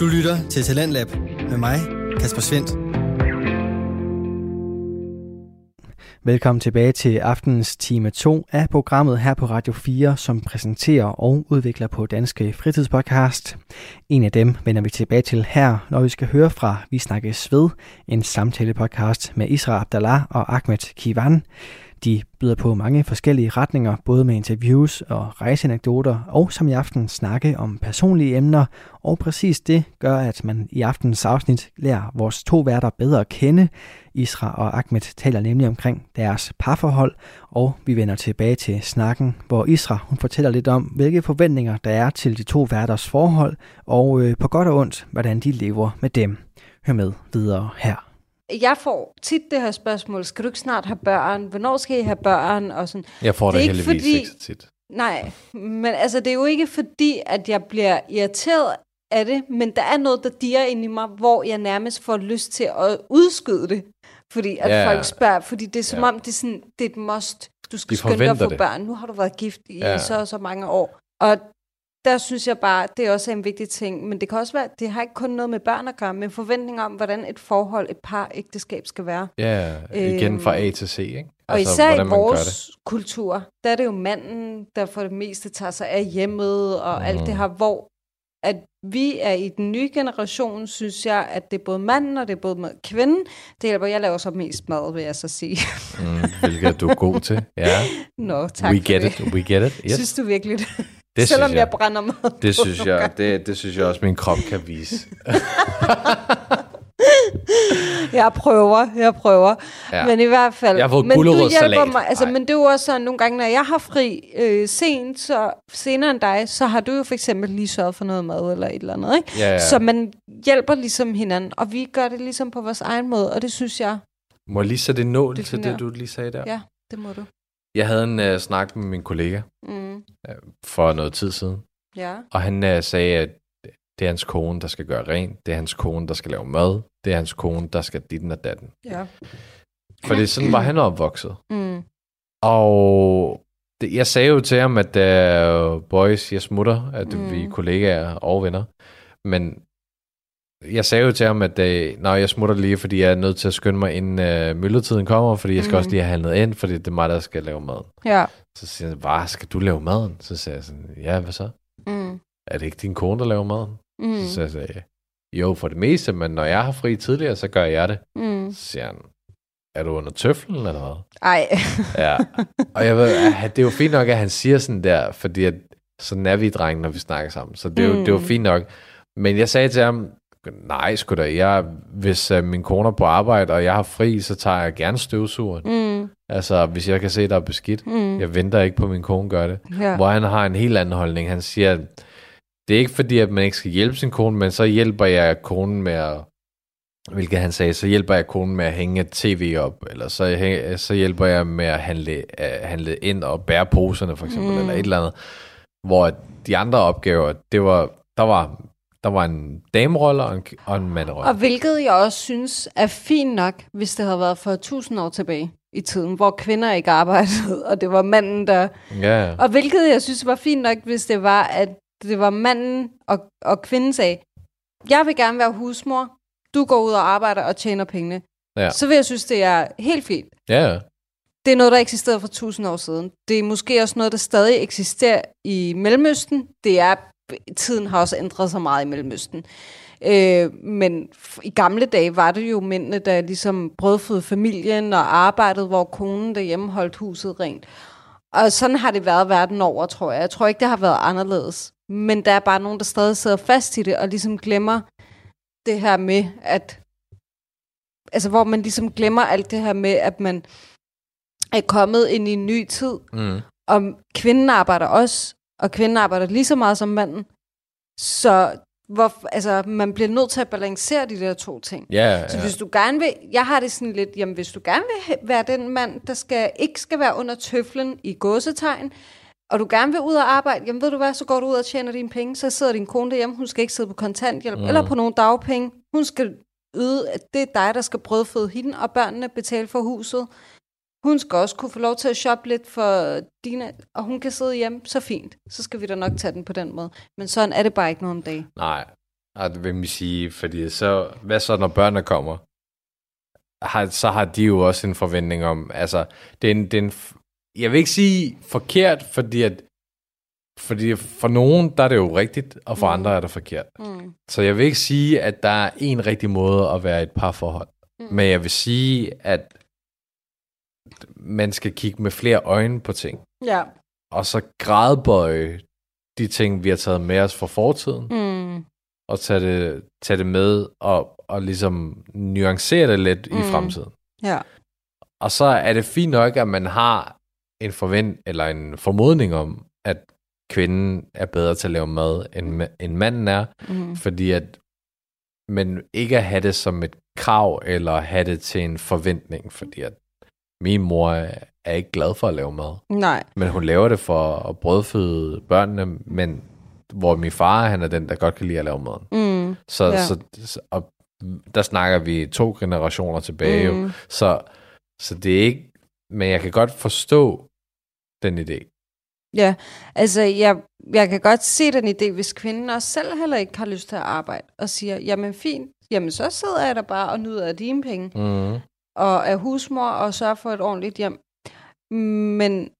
Du lytter til Talentlab med mig, Kasper Svendt. Velkommen tilbage til aftenens time 2 af programmet her på Radio 4, som præsenterer og udvikler på Danske Fritidspodcast. En af dem vender vi tilbage til her, når vi skal høre fra Vi Snakkes Ved, en samtale-podcast med Isra Abdallah og Ahmed Kivan. De byder på mange forskellige retninger, både med interviews og rejseanekdoter, og som i aften snakke om personlige emner, og præcis det gør, at man i aftens afsnit lærer vores to værter bedre at kende. Isra og Ahmed taler nemlig omkring deres parforhold, og vi vender tilbage til snakken, hvor Isra hun fortæller lidt om, hvilke forventninger der er til de to værters forhold, og øh, på godt og ondt, hvordan de lever med dem. Hør med videre her jeg får tit det her spørgsmål, skal du ikke snart have børn? Hvornår skal I have børn? Og sådan. Jeg får det, det heldigvis fordi, ikke så tit. Nej, men altså det er jo ikke fordi, at jeg bliver irriteret af det, men der er noget, der diger ind i mig, hvor jeg nærmest får lyst til at udskyde det. Fordi at ja, folk spørger, fordi det er som ja. om, det er, sådan, det er et must. Du skal skynde dig at få det. børn. Nu har du været gift i ja. så og så mange år. Og der synes jeg bare, det er også en vigtig ting. Men det kan også være, det har ikke kun noget med børn at gøre, men forventninger om, hvordan et forhold, et par ægteskab skal være. Ja, igen fra A til C, ikke? Og altså, især i vores kultur, der er det jo manden, der for det meste tager sig af hjemmet og mm. alt det mhm. her, hvor at vi er i den nye generation, synes jeg, at det er både manden og det er både kvinden. Det hjælper, jeg laver så mest mad, vil jeg så sige. mm, hvilket du er god til, ja. Nå, tak We get det. it, we get it. Yes. Synes du virkelig det? Det Selvom jeg, jeg brænder mad det synes jeg, det, det synes jeg også, min krop kan vise. jeg prøver, jeg prøver. Ja. Men i hvert fald... Jeg har fået men du hjælper mig. Altså, men det er jo også sådan, nogle gange, når jeg har fri øh, sent, så senere end dig, så har du jo for eksempel lige sørget for noget mad eller et eller andet, ikke? Ja, ja. Så man hjælper ligesom hinanden, og vi gør det ligesom på vores egen måde, og det synes jeg... Må jeg lige sætte en nål til det, du lige sagde der? Ja, det må du. Jeg havde en uh, snak med min kollega mm. uh, for noget tid siden. Ja. Og han uh, sagde, at det er hans kone, der skal gøre rent. Det er hans kone, der skal lave mad. Det er hans kone, der skal ditten og datten. Ja. For det sådan var han opvokset. Mm. Og det, jeg sagde jo til ham, at uh, boys, jeg smutter, at mm. vi er kollegaer og venner. Men jeg sagde jo til ham, at øh, når jeg smutter lige, fordi jeg er nødt til at skynde mig, inden øh, myldretiden kommer, fordi jeg skal mm. også lige have handlet ind, fordi det er mig, der skal lave mad. Ja. Så siger han, hvad, skal du lave maden? Så siger jeg sådan, ja, hvad så? Mm. Er det ikke din kone, der laver maden? Mm. Så siger jeg, jo, for det meste, men når jeg har fri tidligere, så gør jeg det. Mm. Så siger han, er du under tøflen, eller hvad? Ej. ja. Og jeg ved, det er jo fint nok, at han siger sådan der, fordi at, sådan er vi drenge, når vi snakker sammen. Så det er, jo, mm. det er jo fint nok. Men jeg sagde til ham, Nej, sgu da. Jeg, hvis uh, min kone er på arbejde, og jeg har fri, så tager jeg gerne støvsugeren. Mm. Altså, hvis jeg kan se, der er beskidt. Mm. Jeg venter ikke på, at min kone gør det. Ja. Hvor han har en helt anden holdning. Han siger, at det er ikke fordi, at man ikke skal hjælpe sin kone, men så hjælper jeg konen med at hvilket han sagde, så hjælper jeg konen med at hænge tv op, eller så, så hjælper jeg med at handle, uh, handle ind og bære poserne, for eksempel, mm. eller et eller andet. Hvor de andre opgaver, det var, der var der var en damerolle og en, og en manderolle. Og hvilket jeg også synes er fint nok, hvis det havde været for tusind år tilbage i tiden, hvor kvinder ikke arbejdede, og det var manden, der... Ja. Og hvilket jeg synes var fint nok, hvis det var, at det var manden og, og kvinden sagde, jeg vil gerne være husmor, du går ud og arbejder og tjener pengene. Ja. Så vil jeg synes, det er helt fint. Ja, det er noget, der eksisterede for tusind år siden. Det er måske også noget, der stadig eksisterer i Mellemøsten. Det er tiden har også ændret sig meget i Mellemøsten. Øh, men i gamle dage var det jo mændene, der ligesom brødfødte familien og arbejdede, hvor konen derhjemme holdt huset rent. Og sådan har det været verden over, tror jeg. Jeg tror ikke, det har været anderledes. Men der er bare nogen, der stadig sidder fast i det, og ligesom glemmer det her med, at... Altså, hvor man ligesom glemmer alt det her med, at man er kommet ind i en ny tid. Mm. Og kvinden arbejder også og kvinden arbejder lige så meget som manden. Så hvor, altså, man bliver nødt til at balancere de der to ting. Ja, så hvis du gerne vil, jeg har det sådan lidt, jamen hvis du gerne vil være den mand, der skal, ikke skal være under tøflen i gåsetegn, og du gerne vil ud og arbejde, jamen ved du hvad, så går du ud og tjener dine penge, så sidder din kone derhjemme, hun skal ikke sidde på kontanthjælp, mm. eller på nogle dagpenge, hun skal yde, at det er dig, der skal brødføde hende, og børnene betale for huset. Hun skal også kunne få lov til at shoppe lidt for Dina, og hun kan sidde hjemme, så fint. Så skal vi da nok tage den på den måde. Men sådan er det bare ikke nogen dag. Nej, Og det vil man sige, fordi så, hvad så, når børnene kommer? Har, så har de jo også en forventning om, altså, det er en, det er en, jeg vil ikke sige forkert, fordi at, fordi for nogen, der er det jo rigtigt, og for mm. andre er det forkert. Mm. Så jeg vil ikke sige, at der er en rigtig måde at være et parforhold. Mm. Men jeg vil sige, at man skal kigge med flere øjne på ting. Ja. Og så gradbøje de ting, vi har taget med os fra fortiden. Mm. Og tage det, tage det med og, og ligesom nuancere det lidt mm. i fremtiden. Ja. Og så er det fint nok, at man har en forvent eller en formodning om, at kvinden er bedre til at lave mad, end, end manden er. Mm. Fordi at men ikke at have det som et krav, eller have det til en forventning, fordi at min mor er ikke glad for at lave mad. Nej. Men hun laver det for at brødføde børnene, men hvor min far, han er den, der godt kan lide at lave mad. Mm. Så, Ja. så, og der snakker vi to generationer tilbage. Mm. Mm. Så, så det er ikke... Men jeg kan godt forstå den idé. Ja, altså jeg, jeg kan godt se den idé, hvis kvinden også selv heller ikke har lyst til at arbejde, og siger, jamen fint, jamen så sidder jeg der bare og nyder af dine penge, Mm og er husmor og sørger for et ordentligt hjem. Men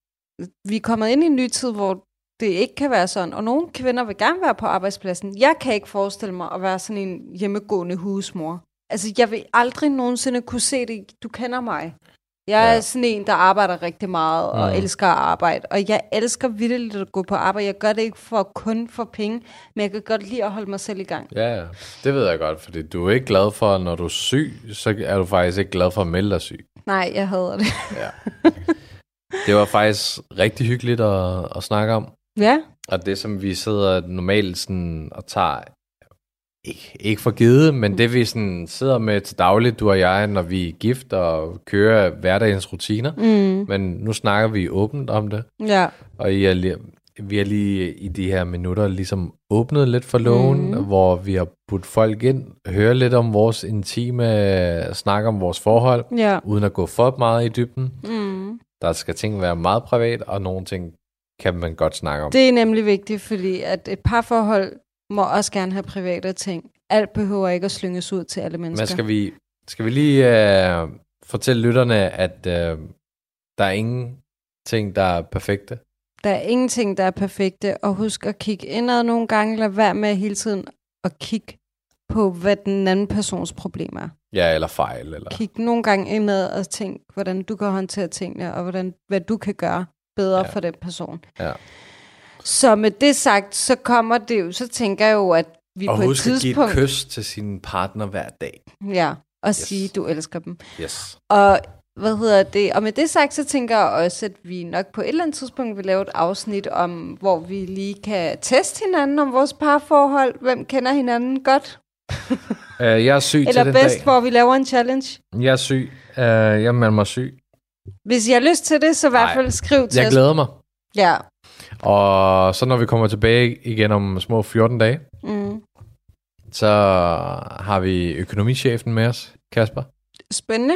vi er kommet ind i en ny tid, hvor det ikke kan være sådan, og nogle kvinder vil gerne være på arbejdspladsen. Jeg kan ikke forestille mig at være sådan en hjemmegående husmor. Altså, jeg vil aldrig nogensinde kunne se det. Du kender mig. Jeg er Ja. sådan en, der arbejder rigtig meget og Mm. elsker at arbejde. Og jeg elsker vildt at gå på arbejde. Jeg gør det ikke for kun for penge, men jeg kan godt lide at holde mig selv i gang. Ja, ja. Det ved jeg godt, fordi du er ikke glad for, når du er syg, så er du faktisk ikke glad for at melde dig syg. Nej, jeg hader det. Ja. det var faktisk rigtig hyggeligt at, at snakke om. Ja, Og det, som vi sidder normalt sådan og tager, ikke, ikke for givet, men det vi sådan sidder med til dagligt, du og jeg, når vi er gift og kører hverdagens rutiner. mm, Men nu snakker vi åbent om det, ja, og I er lige, vi har lige i de her minutter ligesom åbnet lidt for loven, Mhm. mm. hvor vi har budt folk ind, høre lidt om vores intime, snak om vores forhold, ja. uden at gå for meget i dybden. Mm. Der skal ting være meget privat, og nogle ting kan man godt snakke om. Det er nemlig vigtigt, fordi at et parforhold må også gerne have private ting. Alt behøver ikke at slynges ud til alle mennesker. Men skal vi, skal vi lige øh, fortælle lytterne, at øh, der er ingen ting, der er perfekte? Der er ingenting, der er perfekte, og husk at kigge indad nogle gange. Lad være med hele tiden at kigge på, hvad den anden persons problem er. Ja, eller fejl. Eller... Kig nogle gange indad og tænk, hvordan du kan håndtere tingene, og hvordan, hvad du kan gøre bedre ja. For den person. Ja. Så med det sagt, så kommer det jo, så tænker jeg jo, at vi Og på et husk at give tidspunkt... et kys til sin partner hver dag. Ja, og Yes. sige, du elsker dem. Yes. Og hvad hedder det? Og med det sagt, så tænker jeg også, at vi nok på et eller andet tidspunkt vil lave et afsnit om, hvor vi lige kan teste hinanden om vores parforhold. Hvem kender hinanden godt? Uh, jeg er syg Eller til den bedst, dag. hvor vi laver en challenge. Jeg er syg. Uh, jeg melder mig syg. Hvis I har lyst til det, så i hvert fald skriv til Jeg os. glæder mig. Ja. Og så når vi kommer tilbage igen om små 14 dage, Mm. så har vi økonomichefen med os, Kasper. Spændende.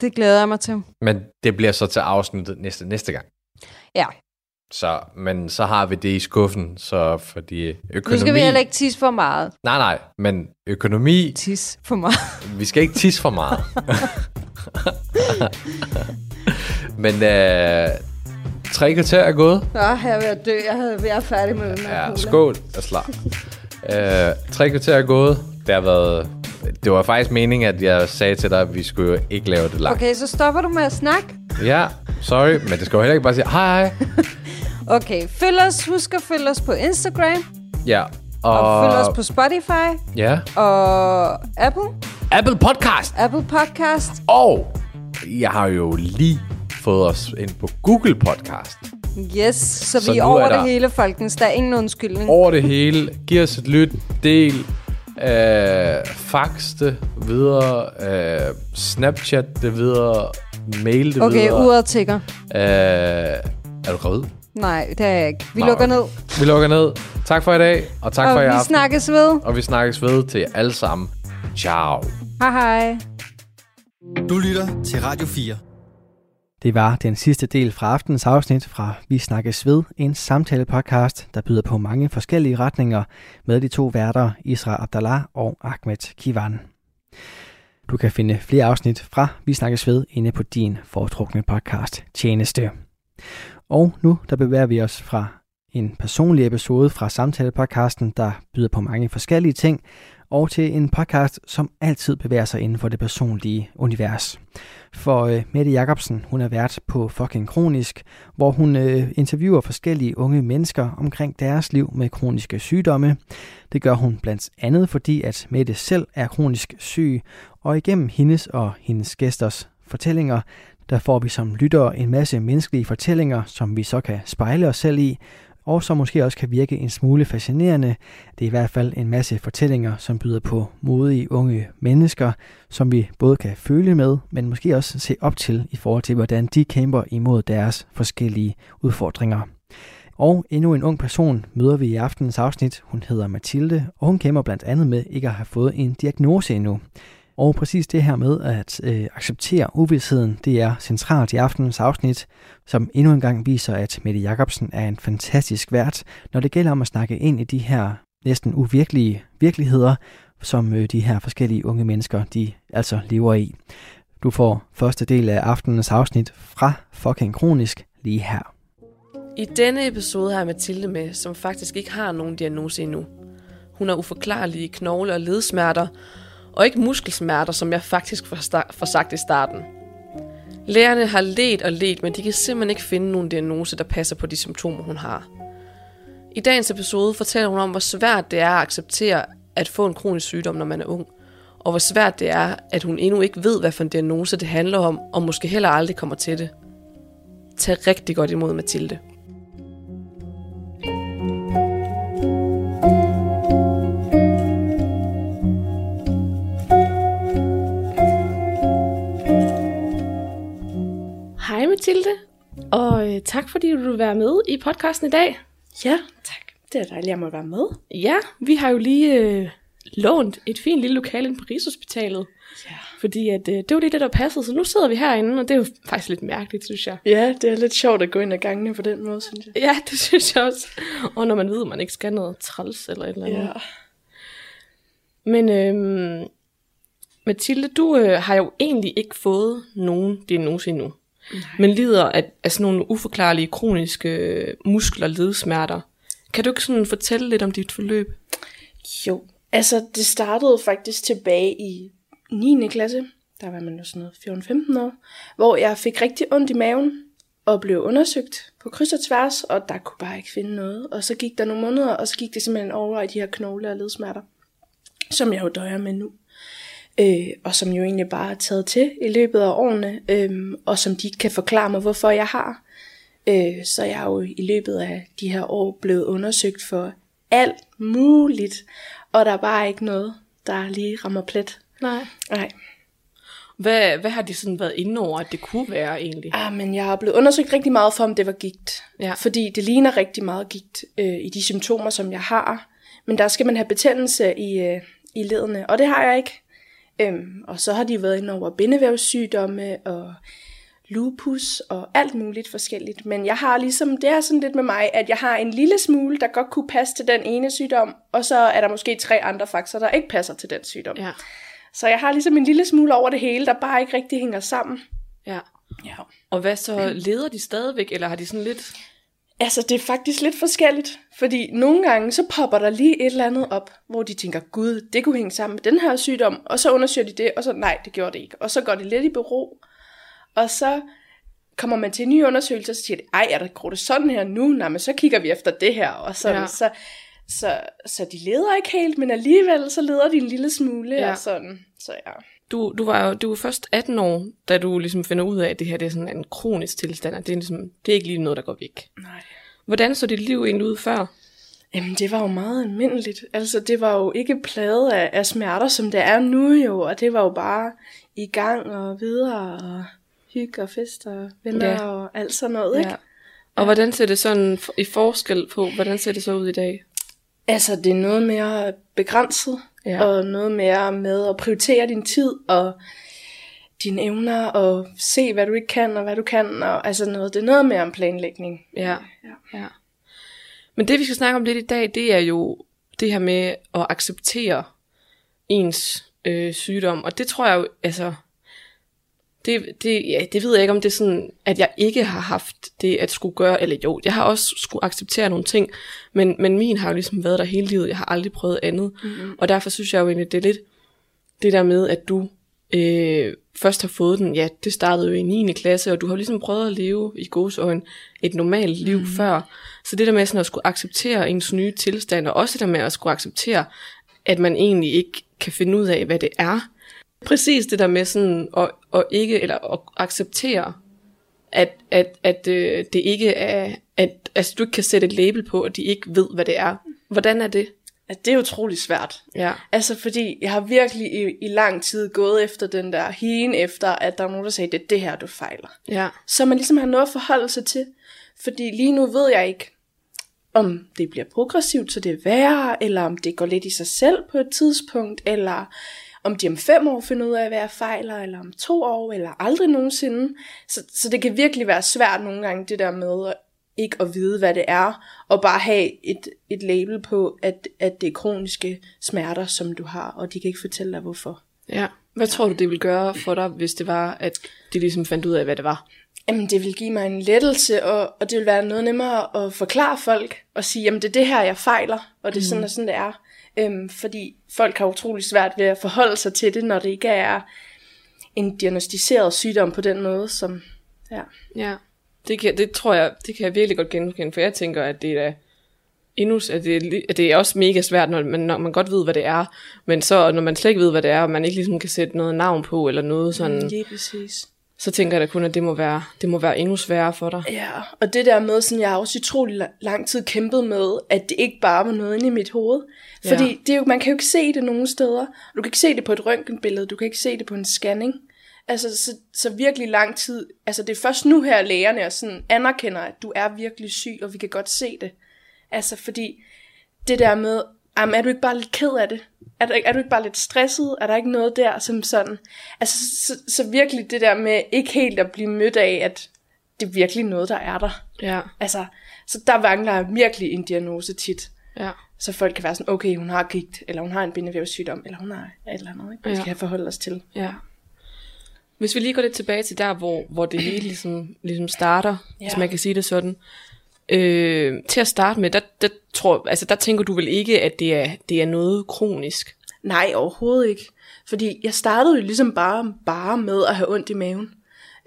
Det glæder jeg mig til. Men det bliver så til afsnittet næste, næste gang. Ja. Så, men så har vi det i skuffen, så fordi økonomi... Nu skal vi heller ikke tisse for meget. Nej, nej, men økonomi... Tis for meget. Vi skal ikke tisse for meget. men øh, tre kvarter er gået. Nå, jeg er ved at dø. Jeg havde været færdig med den her Ja, cola. skål. Jeg slap. øh, tre kvarter er gået. Det har været... Det var faktisk meningen, at jeg sagde til dig, at vi skulle jo ikke lave det langt. Okay, så stopper du med at snakke. Ja, sorry, men det skal jo heller ikke bare sige hej hej. Okay, følg os. Husk at følge os på Instagram. Ja, Og, og... og følg os på Spotify. Ja. Og Apple. Apple Podcast. Apple Podcast. Og jeg har jo lige fået os ind på Google Podcast. Yes, så, Så vi er over er det hele, folkens. Der er ingen undskyldning. Over det hele. Giv os et lyt. Del. Øh, fax det videre. Øh, Snapchat det videre. Mail det Okay, videre. uret tigger. Øh, er du gravid? Nej, det er jeg ikke. Vi Nå, lukker okay. ned. Vi lukker ned. Tak for i dag, og tak for i Og vi aften. snakkes ved. Og vi snakkes ved til jer alle sammen. Ciao. Hej hej. Du lytter til Radio 4. Det var den sidste del fra aftens afsnit fra Vi Snakkes Ved, en samtale-podcast, der byder på mange forskellige retninger med de to værter, Isra Abdallah og Ahmed Kivan. Du kan finde flere afsnit fra Vi Snakkes Ved inde på din foretrukne podcast tjeneste. Og nu der bevæger vi os fra en personlig episode fra samtale-podcasten, der byder på mange forskellige ting, og til en podcast, som altid bevæger sig inden for det personlige univers. For øh, Mette Jacobsen, hun er vært på Fucking Kronisk, hvor hun øh, interviewer forskellige unge mennesker omkring deres liv med kroniske sygdomme. Det gør hun blandt andet, fordi at Mette selv er kronisk syg, og igennem hendes og hendes gæsters fortællinger, der får vi som lyttere en masse menneskelige fortællinger, som vi så kan spejle os selv i, og som måske også kan virke en smule fascinerende. Det er i hvert fald en masse fortællinger, som byder på modige unge mennesker, som vi både kan føle med, men måske også se op til i forhold til, hvordan de kæmper imod deres forskellige udfordringer. Og endnu en ung person møder vi i aftenens afsnit. Hun hedder Mathilde, og hun kæmper blandt andet med ikke at have fået en diagnose endnu. Og præcis det her med at øh, acceptere uvidsheden, det er centralt i aftenens afsnit, som endnu en gang viser, at Mette Jacobsen er en fantastisk vært, når det gælder om at snakke ind i de her næsten uvirkelige virkeligheder, som øh, de her forskellige unge mennesker, de altså lever i. Du får første del af aftenens afsnit fra Fucking Kronisk lige her. I denne episode har jeg Mathilde med, som faktisk ikke har nogen diagnose endnu. Hun har uforklarlige knogle- og ledsmerter, og ikke muskelsmerter, som jeg faktisk får sagt i starten. Lægerne har let og let, men de kan simpelthen ikke finde nogen diagnose, der passer på de symptomer, hun har. I dagens episode fortæller hun om, hvor svært det er at acceptere at få en kronisk sygdom, når man er ung, og hvor svært det er, at hun endnu ikke ved, hvad for en diagnose det handler om, og måske heller aldrig kommer til det. Tag rigtig godt imod Mathilde. Mathilde, og øh, tak fordi du vil være med i podcasten i dag. Ja, tak. Det er dejligt, at jeg må være med. Ja, vi har jo lige øh, lånt et fint lille lokale på Rigshospitalet. Ja. Fordi at, øh, det var lige det, der passede, så nu sidder vi herinde, og det er jo faktisk lidt mærkeligt, synes jeg. Ja, det er lidt sjovt at gå ind ad gangene på den måde, synes jeg. Ja, det synes jeg også. Og når man ved, at man ikke skal noget træls eller et eller andet. Ja. Men øh, Mathilde, du øh, har jo egentlig ikke fået nogen diagnose endnu. Nej. men lider af, af sådan nogle uforklarlige kroniske øh, muskel- og ledsmerter. Kan du ikke sådan fortælle lidt om dit forløb? Jo, altså det startede faktisk tilbage i 9. klasse, der var man jo sådan noget 14-15 år, hvor jeg fik rigtig ondt i maven og blev undersøgt på kryds og tværs, og der kunne bare ikke finde noget. Og så gik der nogle måneder, og så gik det simpelthen over i de her knogle- og ledsmerter, som jeg jo døjer med nu øh, og som jo egentlig bare er taget til i løbet af årene, øh, og som de kan forklare mig, hvorfor jeg har. Øh, så jeg er jo i løbet af de her år blevet undersøgt for alt muligt, og der er bare ikke noget, der lige rammer plet. Nej. Nej. Hvad, hvad har de sådan været inde over, at det kunne være egentlig? Ah, men jeg har blevet undersøgt rigtig meget for, om det var gigt. Ja. Fordi det ligner rigtig meget gigt øh, i de symptomer, som jeg har. Men der skal man have betændelse i, øh, i ledene, og det har jeg ikke. Øhm, og så har de været inde over bindevævssygdomme og lupus og alt muligt forskelligt. Men jeg har ligesom, det er sådan lidt med mig, at jeg har en lille smule, der godt kunne passe til den ene sygdom, og så er der måske tre andre faktorer, der ikke passer til den sygdom. Ja. Så jeg har ligesom en lille smule over det hele, der bare ikke rigtig hænger sammen. Ja. Ja. Og hvad så, leder de stadigvæk, eller har de sådan lidt... Altså, det er faktisk lidt forskelligt, fordi nogle gange, så popper der lige et eller andet op, hvor de tænker, gud, det kunne hænge sammen med den her sygdom, og så undersøger de det, og så, nej, det gjorde det ikke. Og så går det lidt i bero, og så kommer man til en ny undersøgelse, og så siger de, ej, er der går det sådan her nu? Nej, men så kigger vi efter det her, og sådan, ja. så, så, så de leder ikke helt, men alligevel, så leder de en lille smule, ja. og sådan, så ja. Du, du var jo du var først 18 år, da du ligesom finder ud af, at det her det er sådan en kronisk tilstand, og det er, ligesom, det er ikke lige noget, der går væk. Nej. Hvordan så dit liv egentlig ud før? Jamen, det var jo meget almindeligt. Altså, det var jo ikke pladet af, af smerter, som det er nu jo, og det var jo bare i gang og videre, og hygge og fest og venner ja. og alt sådan noget, ikke? Ja. Og ja. hvordan ser det sådan i forskel på, hvordan ser det så ud i dag? Altså, det er noget mere begrænset, ja. og noget mere med at prioritere din tid, og dine evner, og se, hvad du ikke kan, og hvad du kan, og altså noget, det er noget mere om planlægning. Ja. ja. ja. Men det, vi skal snakke om lidt i dag, det er jo det her med at acceptere ens øh, sygdom. Og det tror jeg jo, altså, det, det, ja, det ved jeg ikke, om det er sådan, at jeg ikke har haft det at skulle gøre, eller jo, jeg har også skulle acceptere nogle ting, men, men min har jo ligesom været der hele livet, jeg har aldrig prøvet andet. Mm-hmm. Og derfor synes jeg jo egentlig, det er lidt det der med, at du øh, først har fået den, ja, det startede jo i 9. klasse, og du har ligesom prøvet at leve i godsøjen et normalt liv mm. før. Så det der med sådan at skulle acceptere ens nye tilstand, og også det der med at skulle acceptere, at man egentlig ikke kan finde ud af, hvad det er. Præcis det der med sådan at, at ikke, eller at acceptere, at, at, at øh, det ikke er, at altså, du ikke kan sætte et label på, at de ikke ved, hvad det er. Hvordan er det? at det er utrolig svært. Ja. Altså fordi jeg har virkelig i, i lang tid gået efter den der hien efter, at der er nogen, der sagde, det er det her, du fejler. Ja. Så man ligesom har noget at forholde sig til. Fordi lige nu ved jeg ikke, om det bliver progressivt, så det er værre, eller om det går lidt i sig selv på et tidspunkt, eller om de om fem år finder ud af, hvad jeg fejler, eller om to år, eller aldrig nogensinde. Så, så det kan virkelig være svært nogle gange, det der med ikke at vide, hvad det er, og bare have et, et label på, at, at det er kroniske smerter, som du har, og de kan ikke fortælle dig, hvorfor. Ja. Hvad tror du, det vil gøre for dig, hvis det var, at de ligesom fandt ud af, hvad det var? Jamen, det vil give mig en lettelse, og, og det vil være noget nemmere at forklare folk, og sige, jamen, det er det her, jeg fejler, og det er sådan, mm. og sådan, det er. Øhm, fordi folk har utrolig svært ved at forholde sig til det, når det ikke er en diagnostiseret sygdom på den måde, som, ja. Ja. Det, kan, det tror jeg, det kan jeg virkelig godt genkende, for jeg tænker, at det er endnu, at det, at det er også mega svært, når man, når man godt ved, hvad det er, men så når man slet ikke ved, hvad det er, og man ikke ligesom kan sætte noget navn på, eller noget sådan, Mm, Lige præcis. Så tænker jeg da kun, at det må være, det må være endnu sværere for dig. Ja, og det der med, sådan, jeg har også utrolig la- lang tid kæmpet med, at det ikke bare var noget inde i mit hoved. Fordi Ja. det er jo, man kan jo ikke se det nogen steder. Du kan ikke se det på et røntgenbillede, du kan ikke se det på en scanning. Altså, så, så virkelig lang tid, altså det er først nu her, lægerne er sådan, anerkender, at du er virkelig syg, og vi kan godt se det. Altså, fordi det der med, jamen, er du ikke bare lidt ked af det? Er du, er du ikke bare lidt stresset? Er der ikke noget der, som sådan? Altså, så, så virkelig det der med ikke helt at blive mødt af, at det er virkelig noget, der er der. Ja, Altså, så der mangler jeg virkelig en diagnose tit. ja, Så folk kan være sådan, okay, hun har gigt, eller hun har en bindevævssygdom, eller hun har et eller andet, ikke? Vi Ja. skal have forholde os til. ja. Hvis vi lige går lidt tilbage til der, hvor, hvor det hele ligesom, ligesom starter, ja. hvis man kan sige det sådan. Øh, til at starte med, der, der, tror, altså, der tænker du vel ikke, at det er, det er noget kronisk? Nej, overhovedet ikke. Fordi jeg startede jo ligesom bare, bare med at have ondt i maven.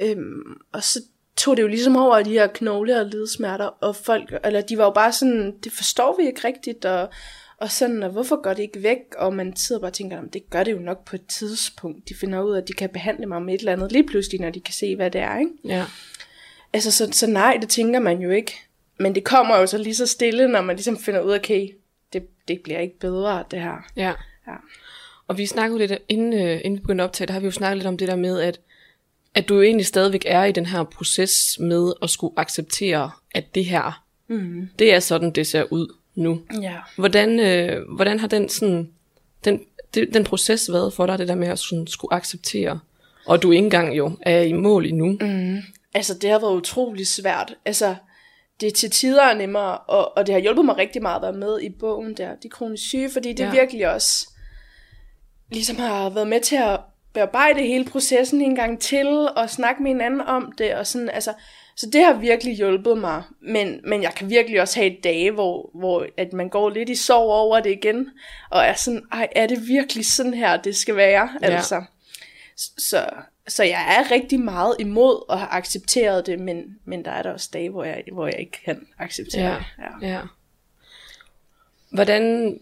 Øhm, og så tog det jo ligesom over de her knogle- og ledsmerter, og folk, eller de var jo bare sådan, det forstår vi ikke rigtigt, og, og sådan, og hvorfor går det ikke væk? Og man sidder bare og tænker, "Jamen, det gør det jo nok på et tidspunkt. De finder ud af, at de kan behandle mig med et eller andet lige pludselig, når de kan se, hvad det er, ikke? Ja. Altså, så, så nej, det tænker man jo ikke. Men det kommer jo så lige så stille, når man ligesom finder ud af, okay, det, det bliver ikke bedre, det her. Ja. Ja. Og vi snakkede lidt, inden, øh, inden vi begyndte optage, der har vi jo snakket lidt om det der med, at, at du jo egentlig stadigvæk er i den her proces med at skulle acceptere, at det her, mm. det er sådan, det ser ud nu. Ja. Hvordan, øh, hvordan har den, sådan, den, det, den proces været for dig, det der med at sådan, skulle acceptere, og du ikke engang jo er i mål endnu? Mm. Altså, det har været utrolig svært. Altså, det er til tider nemmere, og, og det har hjulpet mig rigtig meget at være med i bogen der, De kronisk syge, fordi det Ja. virkelig også ligesom har været med til at bearbejde hele processen en gang til, og snakke med hinanden om det, og sådan, altså, så det har virkelig hjulpet mig, men, men jeg kan virkelig også have dage, hvor, hvor at man går lidt i sorg over det igen, og er sådan, ej, er det virkelig sådan her, det skal være, Ja. altså. Så, så jeg er rigtig meget imod at have accepteret det, men, men der er der også dage, hvor jeg, hvor jeg ikke kan acceptere Ja. det. Ja. Ja. Hvordan,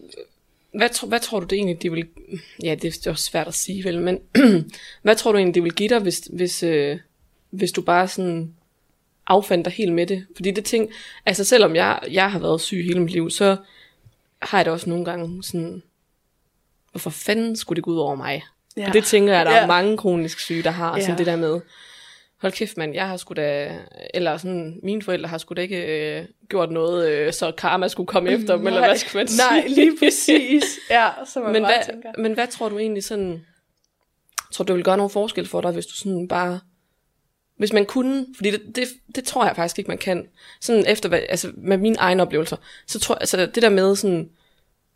hvad, tro, hvad tror du det egentlig, det vil, ja, det er også svært at sige vel, men hvad tror du egentlig, det vil give dig, hvis, hvis, øh, hvis du bare sådan affandt dig helt med det? Fordi det ting, altså selvom jeg, jeg har været syg hele mit liv, så har jeg da også nogle gange sådan, hvorfor fanden skulle det gå ud over mig? Ja. Og det tænker jeg, der ja. er mange kronisk syge, der har, ja. sådan det der med, hold kæft mand, jeg har sgu da, eller sådan, mine forældre har sgu da ikke øh, gjort noget, øh, så karma skulle komme efter dem, eller hvad skal man sige? Nej, lige præcis. Ja, så man men, hvad, tænker. men hvad tror du egentlig sådan, Tror du, det vil gøre nogen forskel for dig, hvis du sådan bare... Hvis man kunne, fordi det, det, det tror jeg faktisk ikke, man kan. Sådan efter, altså med mine egne oplevelser, så tror jeg, altså det der med sådan,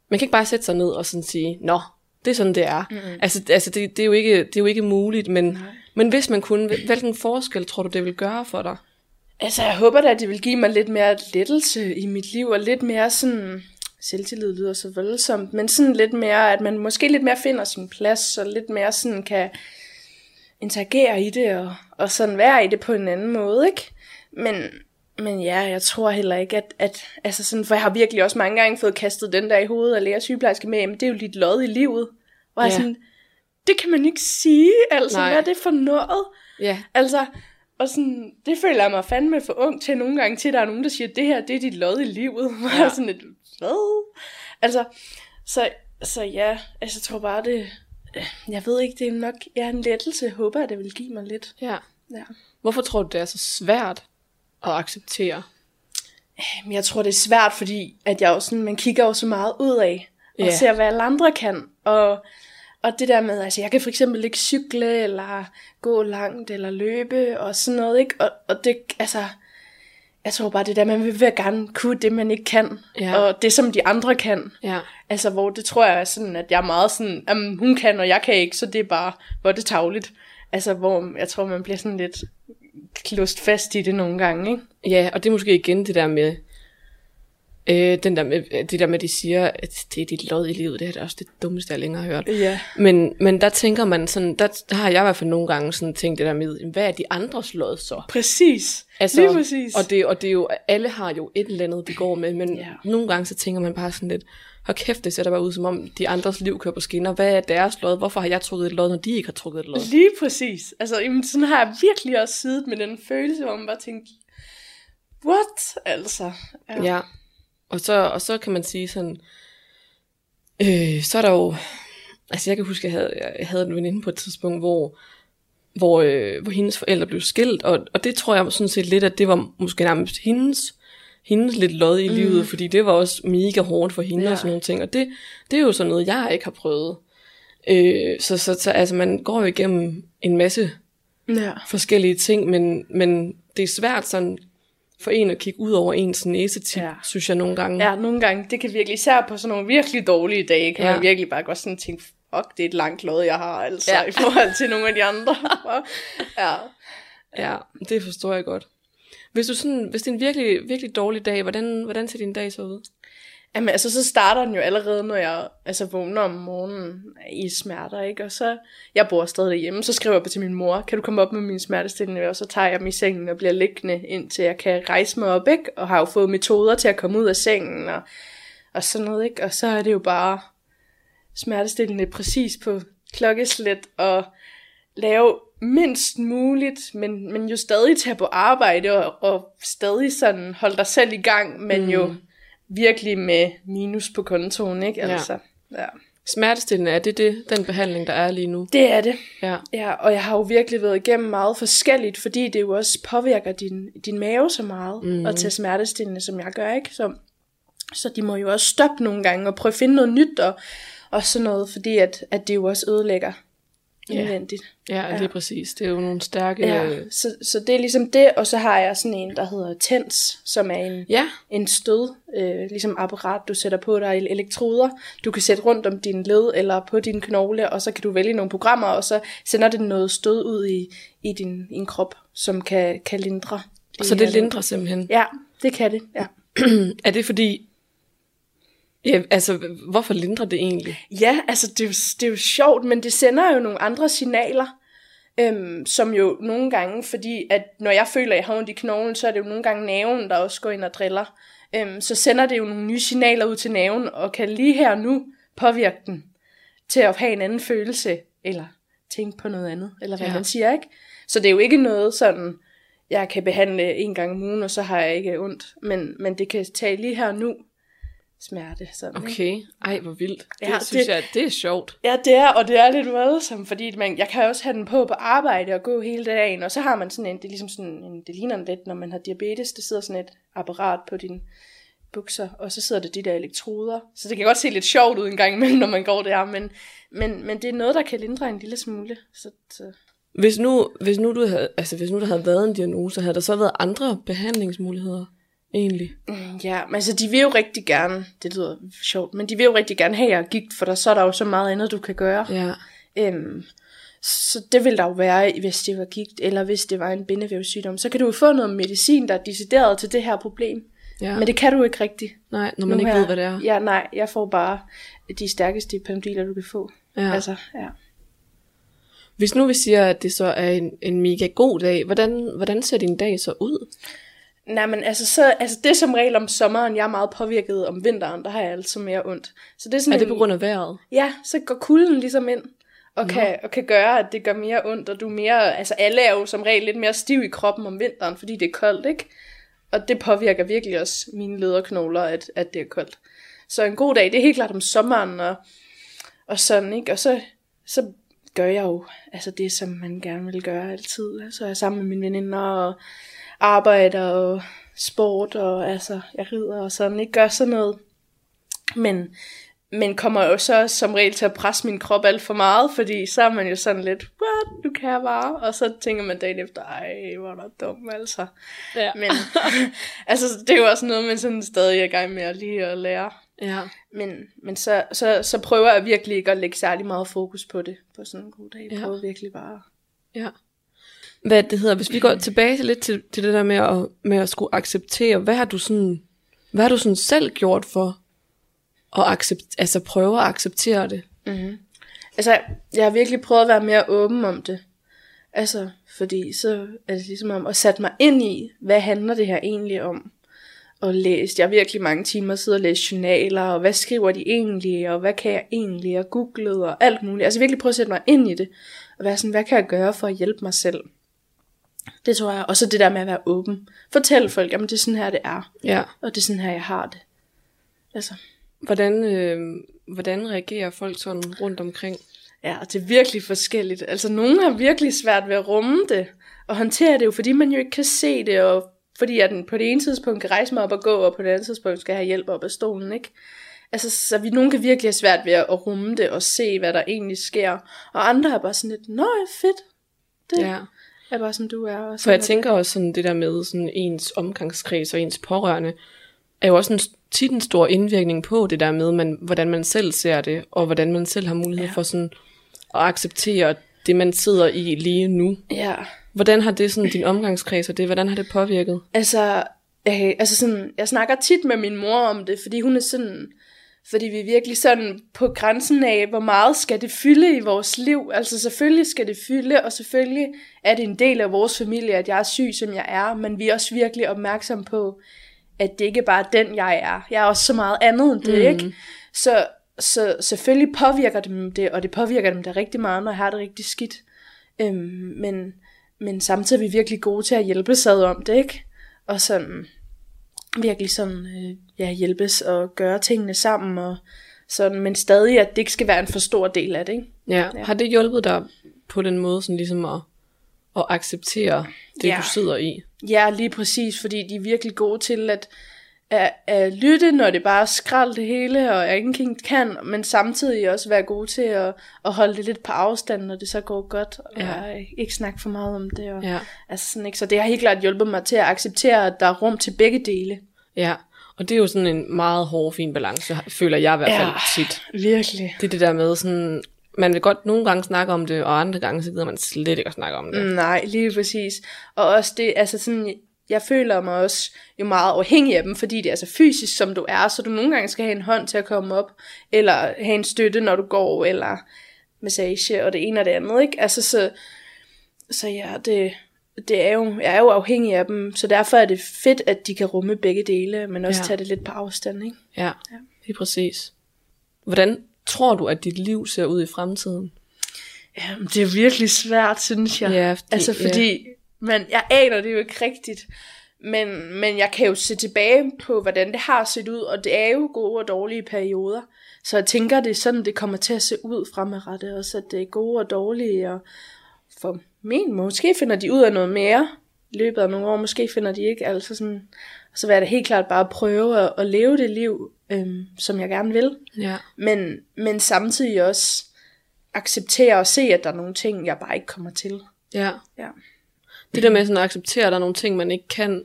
man kan ikke bare sætte sig ned og sådan sige, nå, det er sådan, det er. Mm. Altså, altså det, det, er jo ikke, det er jo ikke muligt, men, men hvis man kunne, hvil- hvilken forskel tror du, det vil gøre for dig? Altså, jeg håber da, at det vil give mig lidt mere lettelse i mit liv, og lidt mere sådan... Selvtillid lyder så voldsomt, men sådan lidt mere, at man måske lidt mere finder sin plads, og lidt mere sådan kan interagere i det, og, og sådan være i det på en anden måde, ikke? Men, men ja, jeg tror heller ikke, at, at altså sådan, for jeg har virkelig også mange gange fået kastet den der i hovedet og lære sygeplejerske med, men det er jo lidt lod i livet. Og jeg Ja. er sådan, det kan man ikke sige, altså, Nej. Hvad er det for noget? Ja, Altså, og sådan, det føler jeg mig fandme for ung til nogle gange til, at der er nogen, der siger, det her, det er dit lod i livet. Ja. Ja. sådan et, hvad? Altså, så, så ja, altså, jeg tror bare, det, jeg ved ikke, det er nok, jeg er en lettelse, jeg håber, at det vil give mig lidt. ja. Ja. Hvorfor tror du, det er så svært at acceptere? Men jeg tror, det er svært, fordi at jeg jo sådan, man kigger jo så meget ud af, og Ja. ser, hvad alle andre kan. Og, og det der med, altså jeg kan for eksempel ikke cykle, eller gå langt, eller løbe, og sådan noget, ikke? Og, og det, altså, jeg tror bare, det der, man vil vil gerne kunne det, man ikke kan, Ja. og det, som de andre kan. Ja, Altså, hvor det tror jeg er sådan, at jeg er meget sådan, jamen, hun kan, og jeg kan ikke, så det er bare, hvor det tagligt. Altså, hvor jeg tror, man bliver sådan lidt klust fast i det nogle gange, ikke? ja og det er måske igen det der med, øh, den der med, det der med, de siger, at det er dit lod i livet, det er da også det dummeste, jeg længere har hørt. Ja. Men, men der tænker man sådan, der, der har jeg i hvert fald nogle gange sådan tænkt det der med, hvad er de andres lod så? Præcis. Altså, Lige præcis. Og det, og det er jo, alle har jo et eller andet, de går med, men ja. nogle gange så tænker man bare sådan lidt, hold kæft, det ser da bare ud som om, de andres liv kører på skinner. Hvad er deres lod? Hvorfor har jeg trukket et lod, når de ikke har trukket et lod? Lige præcis. Altså, jamen, sådan har jeg virkelig også siddet med den følelse, hvor man bare tænkte, what? Altså. Ja. Ja. Og så, og så kan man sige sådan, øh, så er der jo, altså jeg kan huske, jeg havde, jeg havde en veninde på et tidspunkt, hvor, hvor, øh, hvor hendes forældre blev skilt, og, og det tror jeg sådan set lidt, at det var måske nærmest hendes, hendes lidt lod i livet, mm. fordi det var også mega hårdt for hende ja. Og sådan nogle ting, og det, det er jo sådan noget, jeg ikke har prøvet. Øh, så, så, så altså, man går jo igennem en masse ja. forskellige ting, men, men det er svært sådan for en at kigge ud over ens næsetip, ja. Synes jeg nogle gange. Ja, nogle gange, det kan virkelig, især på sådan nogle virkelig dårlige dage, kan Ja. man virkelig bare godt sådan tænke, fuck, det er et langt lod, jeg har, altså, ja. i forhold til nogle af de andre. ja. Ja, det forstår jeg godt. Hvis, du sådan, hvis det er en virkelig, virkelig dårlig dag, hvordan, hvordan ser din dag så ud? Jamen, altså, så starter den jo allerede, når jeg altså, vågner om morgenen i smerter, ikke? Og så, jeg bor stadig hjemme, så skriver jeg til min mor, kan du komme op med min smertestillende, og så tager jeg dem i sengen og bliver liggende, indtil jeg kan rejse mig op, ikke? Og har jo fået metoder til at komme ud af sengen, og, og sådan noget, ikke? Og så er det jo bare smertestillende præcis på klokkeslæt, og lave mindst muligt, men, men jo stadig tage på arbejde, og, og stadig sådan holde dig selv i gang, men mm. jo virkelig med minus på kontoen, ikke? Ja. Altså, ja. Smertestillende, er det, det den behandling, der er lige nu? Det er det. Ja. Ja, og jeg har jo virkelig været igennem meget forskelligt, fordi det jo også påvirker din, din mave så meget, mm. at tage smertestillende, som jeg gør, ikke? Så, så de må jo også stoppe nogle gange og prøve at finde noget nyt og, og sådan noget, fordi at, at det jo også ødelægger Ja. Indvendigt. Ja, ja, lige præcis. Det er jo nogle stærke... Ja, så, så det er ligesom det, og så har jeg sådan en, der hedder TENS, som er en, Ja, en stød, øh, ligesom apparat, du sætter på dig elektroder. Du kan sætte rundt om din led eller på din knogle, og så kan du vælge nogle programmer, og så sender det noget stød ud i, i din, din krop, som kan, kan lindre. så det lindrer simpelthen. Ja, det kan det, ja. Er det fordi... Ja, altså, hvorfor lindrer det egentlig? Ja, altså det er, jo, det er jo sjovt, men det sender jo nogle andre signaler, øhm, som jo nogle gange, fordi at når jeg føler, at jeg har ondt i knoglen, så er det jo nogle gange naven, der også går ind og driller. Øhm, så sender det jo nogle nye signaler ud til naven, og kan lige her og nu påvirke den til at have en anden følelse, eller tænke på noget andet, eller hvad Ja. ja. man siger, ikke? Så det er jo ikke noget sådan, jeg kan behandle en gang om ugen, og så har jeg ikke ondt, men, men det kan tage lige her og nu smerte. Sådan, ikke? Okay, ej, hvor vildt. Det Ja, synes det- jeg, det er sjovt. Ja, det er, og det er lidt voldsomt, fordi man, jeg kan også have den på på arbejde og gå hele dagen, og så har man sådan en, det er ligesom sådan en, det ligner lidt, når man har diabetes, det sidder sådan et apparat på din bukser, og så sidder der de der elektroder. Så det kan godt se lidt sjovt ud en gang imellem, når man går der, men, men, men det er noget, der kan lindre en lille smule. Så, så. Hvis nu, hvis nu, du havde, altså, hvis nu der havde været en diagnose, havde der så været andre behandlingsmuligheder egentlig? Mm, Ja, men altså de vil jo rigtig gerne, det lyder sjovt, men de vil jo rigtig gerne have jer gigt, for der, så er der jo så meget andet, du kan gøre. Ja. Øhm, så det vil der jo være, hvis det var gigt, eller hvis det var en bindevævssygdom. Så kan du jo få noget medicin, der er decideret til det her problem. ja. Men det kan du ikke rigtigt. Nej, når man Nu ikke her- ved, hvad det er. Ja, nej, jeg får bare de stærkeste panodiler, du kan få. Ja. Altså, ja. Hvis nu vi siger, at det så er en, en mega god dag, hvordan, hvordan ser din dag så ud? Nej, men altså, så, altså det er som regel om sommeren, jeg er meget påvirket om vinteren, der har jeg altså mere ondt. Så det er sådan Er det en- på grund af vejret? Ja, så går kulden ligesom ind, og kan, og kan gøre, at det gør mere ondt, og du er mere, altså alle er jo som regel lidt mere stiv i kroppen om vinteren, fordi det er koldt, ikke? Og det påvirker virkelig også mine lederknogler, at, at det er koldt. Så en god dag, det er helt klart om sommeren, og, og sådan, ikke? Og så, så gør jeg jo altså det, som man gerne vil gøre altid. Så er jeg sammen med mine veninder, og arbejder, og sport, og altså, jeg rider og sådan, ikke? Gør sådan noget. Men, men kommer jo så som regel til at presse min krop alt for meget, fordi så er man jo sådan lidt, what, du kan jeg bare, og så tænker man dagen efter, ej, hvor er der dum, altså. Ja. Men altså, det er jo også noget, man sådan stadig er i gang med at lige at lære. Ja. Men, men så, så, så prøver jeg virkelig ikke at lægge særlig meget fokus på det, på sådan en god dag. Jeg Ja. prøver virkelig bare. Ja. Hvad det hedder, hvis vi går tilbage til lidt til, til det der med at, med at skulle acceptere, hvad har du sådan, hvad har du sådan selv gjort for at accept, altså prøve at acceptere det? Altså, jeg har virkelig prøvet at være mere åben om det. Altså, fordi så er det ligesom om at sætte mig ind i, hvad handler det her egentlig om? Og læst, jeg har virkelig mange timer siddet og læst journaler, og hvad skriver de egentlig, og hvad kan jeg egentlig, og googlet, og alt muligt. Altså virkelig prøve at sætte mig ind i det, og være sådan, hvad kan jeg gøre for at hjælpe mig selv? Det tror jeg. Og så det der med at være åben. Fortæl folk, jamen det er sådan her, det er. Ja. Og det er sådan her, jeg har det. Altså, Hvordan, øh, hvordan reagerer folk sådan rundt omkring? Ja, og det er virkelig forskelligt. Altså, nogen har virkelig svært ved at rumme det, og håndtere det jo, fordi man jo ikke kan se det, og fordi jeg den på det ene tidspunkt kan rejse mig op og gå, og på det andet tidspunkt skal jeg have hjælp op af stolen, ikke? Altså, så vi, nogen kan virkelig have svært ved at rumme det, og se, hvad der egentlig sker. Og andre er bare sådan lidt, nå fedt. Det Ja. er bare sådan, du er. Og For jeg sådan er tænker også sådan det der med sådan ens omgangskreds og ens pårørende, er jo også en, tit en stor indvirkning på det der med, man, hvordan man selv ser det, og hvordan man selv har mulighed ja. for sådan at acceptere det, man sidder i lige nu. Ja, Hvordan har det sådan din omgangskreds og det, hvordan har det påvirket? Altså, øh, altså sådan, jeg snakker tit med min mor om det, fordi hun er sådan, fordi vi er virkelig sådan på grænsen af, hvor meget skal det fylde i vores liv. Altså selvfølgelig skal det fylde, og selvfølgelig er det en del af vores familie, at jeg er syg, som jeg er, men vi er også virkelig opmærksom på, at det ikke bare er den, jeg er. Jeg er også så meget andet end det, mm. ikke? Så, så selvfølgelig påvirker dem det, og det påvirker dem da rigtig meget, når jeg har det rigtig skidt. Øhm, men, men samtidig er vi virkelig gode til at hjælpe sig om det, ikke? Og sådan virkelig sådan, øh, ja, hjælpes og gøre tingene sammen, og sådan, men stadig, at det ikke skal være en for stor del af det, ikke? Ja. ja. Har det hjulpet dig på den måde sådan ligesom at, at acceptere det, Ja. du sidder i? Ja, lige præcis, fordi de er virkelig gode til at, at, at lytte, når det bare er skrald det hele, og jeg ikke kan, men samtidig også være gode til at, at holde det lidt på afstand, når det så går godt, og Ja. ikke snakke for meget om det. Og, Ja. altså sådan, ikke? Så det har helt klart hjulpet mig til at acceptere, at der er rum til begge dele. Ja, og det er jo sådan en meget hård, fin balance, føler jeg i hvert fald Ja. tit. Virkelig. Det er det der med sådan, man vil godt nogle gange snakke om det, og andre gange så gider man slet ikke at snakke om det. Nej, lige præcis. Og også det, altså sådan, jeg føler mig også jo meget afhængig af dem, fordi det er så fysisk, som du er, så du nogle gange skal have en hånd til at komme op, eller have en støtte, når du går, eller massage, og det ene og det andet, ikke? Altså, så, så ja, det, det er jo, jeg er jo afhængig af dem, så derfor er det fedt, at de kan rumme begge dele, men også Ja. ja. tage det lidt på afstand, ikke? Ja, ja, lige præcis. Hvordan tror du, at dit liv ser ud i fremtiden? Jamen, det er virkelig svært, synes jeg. Ja, fordi- altså, fordi man, jeg aner det jo ikke rigtigt. Men, men jeg kan jo se tilbage på, hvordan det har set ud, og det er jo gode og dårlige perioder. Så jeg tænker, det er sådan, det kommer til at se ud fremadrettet også, at det er gode og dårlige, og for min, måske finder de ud af noget mere, løbet af nogle år, måske finder de ikke, altså sådan, så vil jeg da helt klart bare prøve at, at leve det liv, øhm, som jeg gerne vil, Ja. men, men samtidig også acceptere og se, at der er nogle ting, jeg bare ikke kommer til. Ja. Ja. Det der med sådan at acceptere, at der er nogle ting, man ikke kan.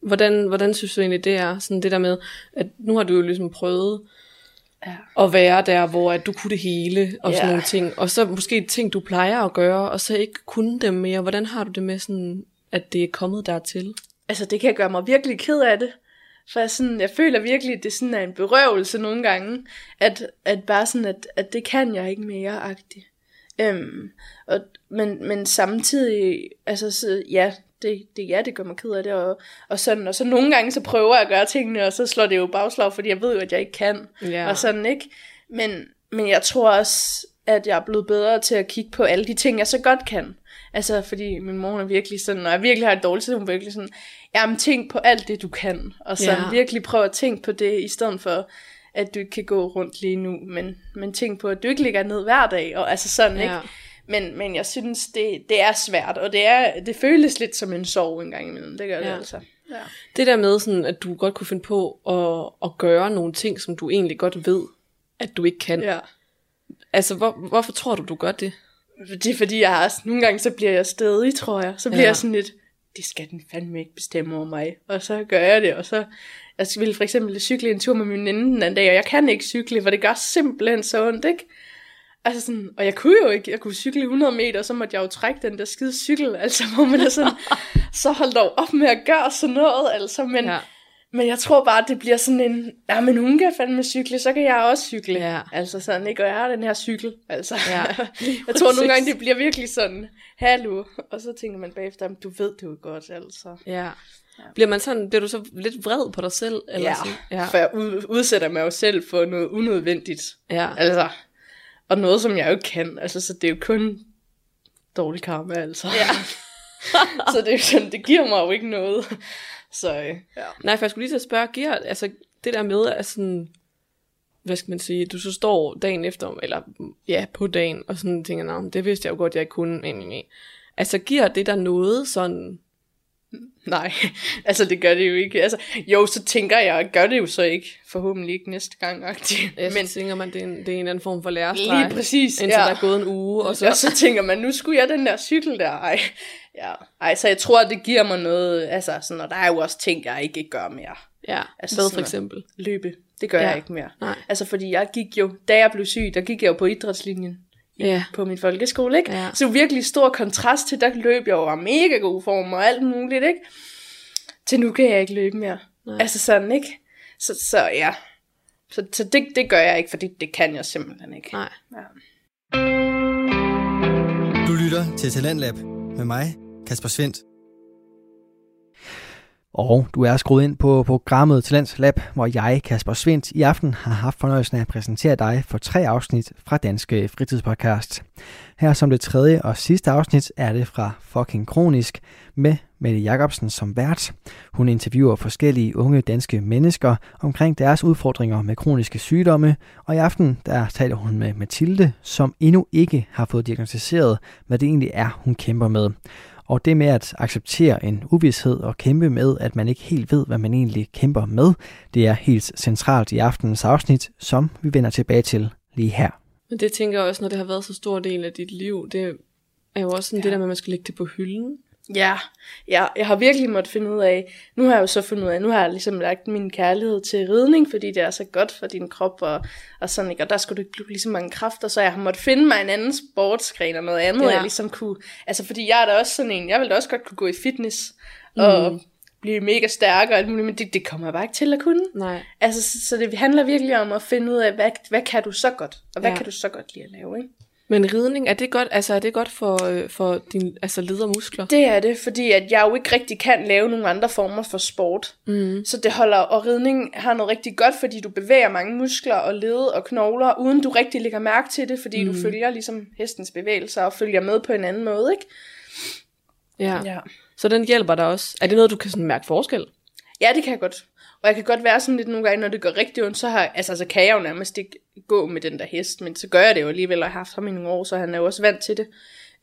Hvordan, hvordan synes du egentlig, det er? Sådan det der med, at nu har du jo ligesom prøvet Ja. at være der, hvor at du kunne det hele, og sådan Ja. nogle ting. Og så måske ting, du plejer at gøre, og så ikke kunne dem mere. Hvordan har du det med sådan, at det er kommet dertil? Altså, det kan gøre mig virkelig ked af det. For jeg, sådan, jeg føler virkelig, at det sådan er en berøvelse nogle gange, at, at bare sådan, at, at det kan jeg ikke mere, agtigt. Øhm, og, men, men samtidig, altså så, ja, det, det, ja, det gør mig ked af det, og, og sådan, og så nogle gange, så prøver jeg at gøre tingene, og så slår det jo bagslag, fordi jeg ved jo, at jeg ikke kan, Ja. og sådan, ikke? Men, men jeg tror også, at jeg er blevet bedre til at kigge på alle de ting, jeg så godt kan. Altså, fordi min mor er virkelig sådan, når jeg virkelig har et dårligt tid, hun virkelig sådan, jamen tænk på alt det, du kan. Og så Ja. ja. virkelig prøv at tænke på det, i stedet for, at du ikke kan gå rundt lige nu. Men, men tænk på, at du ikke ligger ned hver dag. Og altså sådan, ikke? Ja. Men, men jeg synes, det, det er svært, og det, er, det føles lidt som en sorg en gang imellem. Det gør det Ja. altså. Ja. Det der med, sådan, at du godt kunne finde på at, at gøre nogle ting, som du egentlig godt ved, at du ikke kan. ja. Altså, hvor, hvorfor tror du, du gør det? Det er fordi, jeg har, nogle gange så bliver jeg stedig, tror jeg. Så bliver ja. jeg sådan lidt, det skal den fandme ikke bestemme over mig. Og så gør jeg det, og så... Jeg ville for eksempel cykle en tur med min veninde den anden dag, og jeg kan ikke cykle, for det gør simpelthen så ondt, ikke? Altså sådan, og jeg kunne jo ikke, jeg kunne cykle 100 meter, så måtte jeg jo trække den der skide cykel, altså hvor man er sådan, så hold dog op med at gøre sådan noget, altså, men, Ja. men jeg tror bare, at det bliver sådan en, ja, men hun kan fandme cykle, så kan jeg også cykle, Ja. altså sådan, ikke, og jeg har den her cykel, altså, Ja, jeg tror nogle gange, det bliver virkelig sådan, hallo, og så tænker man bagefter, "Men du ved det jo godt, altså. Ja. Bliver man sådan, bliver du så lidt vred på dig selv? Eller Ja, sådan? ja, for jeg ud, udsætter mig jo selv for noget unødvendigt, ja. altså, og noget, som jeg jo ikke kan, altså, så det er jo kun dårlig karma, altså. Ja. så det er jo sådan, det giver mig jo ikke noget. Så øh, ja. Nej, for jeg skulle lige til at spørge, giver, altså det der med, at sådan, hvad skal man sige, du så står dagen efter, eller ja, på dagen, og sådan tænker, nej, det vidste jeg jo godt, jeg ikke kunne. Nej. Altså giver det der noget sådan, Nej, altså det gør det jo ikke. Altså, jo, så tænker jeg, gør det jo så ikke. Forhåbentlig ikke næste gang. ja, Men tænker man, det er en, det er en eller anden form for lærestreg. lige præcis, Indtil ja. der er gået en uge, og så... Og så tænker man, nu skulle jeg den der cykel der. Ej, ja. Ej så jeg tror, det giver mig noget. Altså, sådan, og der er jo også ting, jeg ikke gør mere. Ja, Altså hvad for eksempel? Løbe, det gør Ja. ja. jeg ikke mere. Nej. Altså, fordi jeg gik jo, da jeg blev syg, der gik jeg jo på idrætslinjen. Ja. på min folkeskole, ikke? Ja. Så virkelig stor kontrast til, der løb jeg jo var mega god form og alt muligt, ikke? Til nu kan jeg ikke løbe mere. Nej. Altså sådan, ikke? Så, så ja. Så, så det, det gør jeg ikke, fordi det kan jeg simpelthen ikke. Nej. Ja. Du lytter til Talentlab med mig, Kasper Svendt. Og du er skruet ind på programmet Talents Lab, hvor jeg, Kasper Svendt, i aften har haft fornøjelsen af at præsentere dig for tre afsnit fra Danske Fritidspodcast. Her som det tredje og sidste afsnit er det fra Fucking Kronisk med Mette Jacobsen som vært. Hun interviewer forskellige unge danske mennesker omkring deres udfordringer med kroniske sygdomme, og i aften der taler hun med Mathilde, som endnu ikke har fået diagnostiseret, hvad det egentlig er, hun kæmper med. Og det med at acceptere en uvidshed og kæmpe med, at man ikke helt ved, hvad man egentlig kæmper med, det er helt centralt i aftenens afsnit, som vi vender tilbage til lige her. Men det tænker jeg også, når det har været så stor del af dit liv, det er jo også sådan ja. det der med, at man skal lægge det på hylden. Ja, ja, jeg har virkelig måttet finde ud af, nu har jeg jo så fundet ud af, nu har jeg ligesom lagt min kærlighed til ridning, fordi det er så godt for din krop, og, og sådan, ikke? og der skulle du ikke bruge lige så mange kræfter, så jeg har måttet finde mig en anden sportsgren og noget andet, Ja. jeg ligesom kunne, altså fordi jeg er da også sådan en, jeg vil da også godt kunne gå i fitness, og Mm. blive mega stærk og alt muligt, men det, det kommer jeg bare ikke til at kunne. Nej. Altså, så, så det handler virkelig om at finde ud af, hvad, hvad kan du så godt, og hvad ja. kan du så godt lide at lave, ikke? Men ridning, er det godt, altså er det godt for, øh, for din altså ledermuskler? Det er det, fordi at jeg jo ikke rigtig kan lave nogle andre former for sport. Mm. Så det holder, og ridning har noget rigtig godt, fordi du bevæger mange muskler og led og knogler, uden du rigtig lægger mærke til det, fordi mm. du følger ligesom hestens bevægelser og følger med på en anden måde, ikke? Ja. Ja. Så den hjælper dig også. Er det noget, du kan sådan mærke forskel? Ja, det kan jeg godt. Og jeg kan godt være sådan lidt nogle gange, når det går rigtig ondt, så, har, altså, så kan jeg jo nærmest ikke gå med den der hest, men så gør jeg det jo alligevel, og jeg har haft ham i nogle år, så han er jo også vant til det.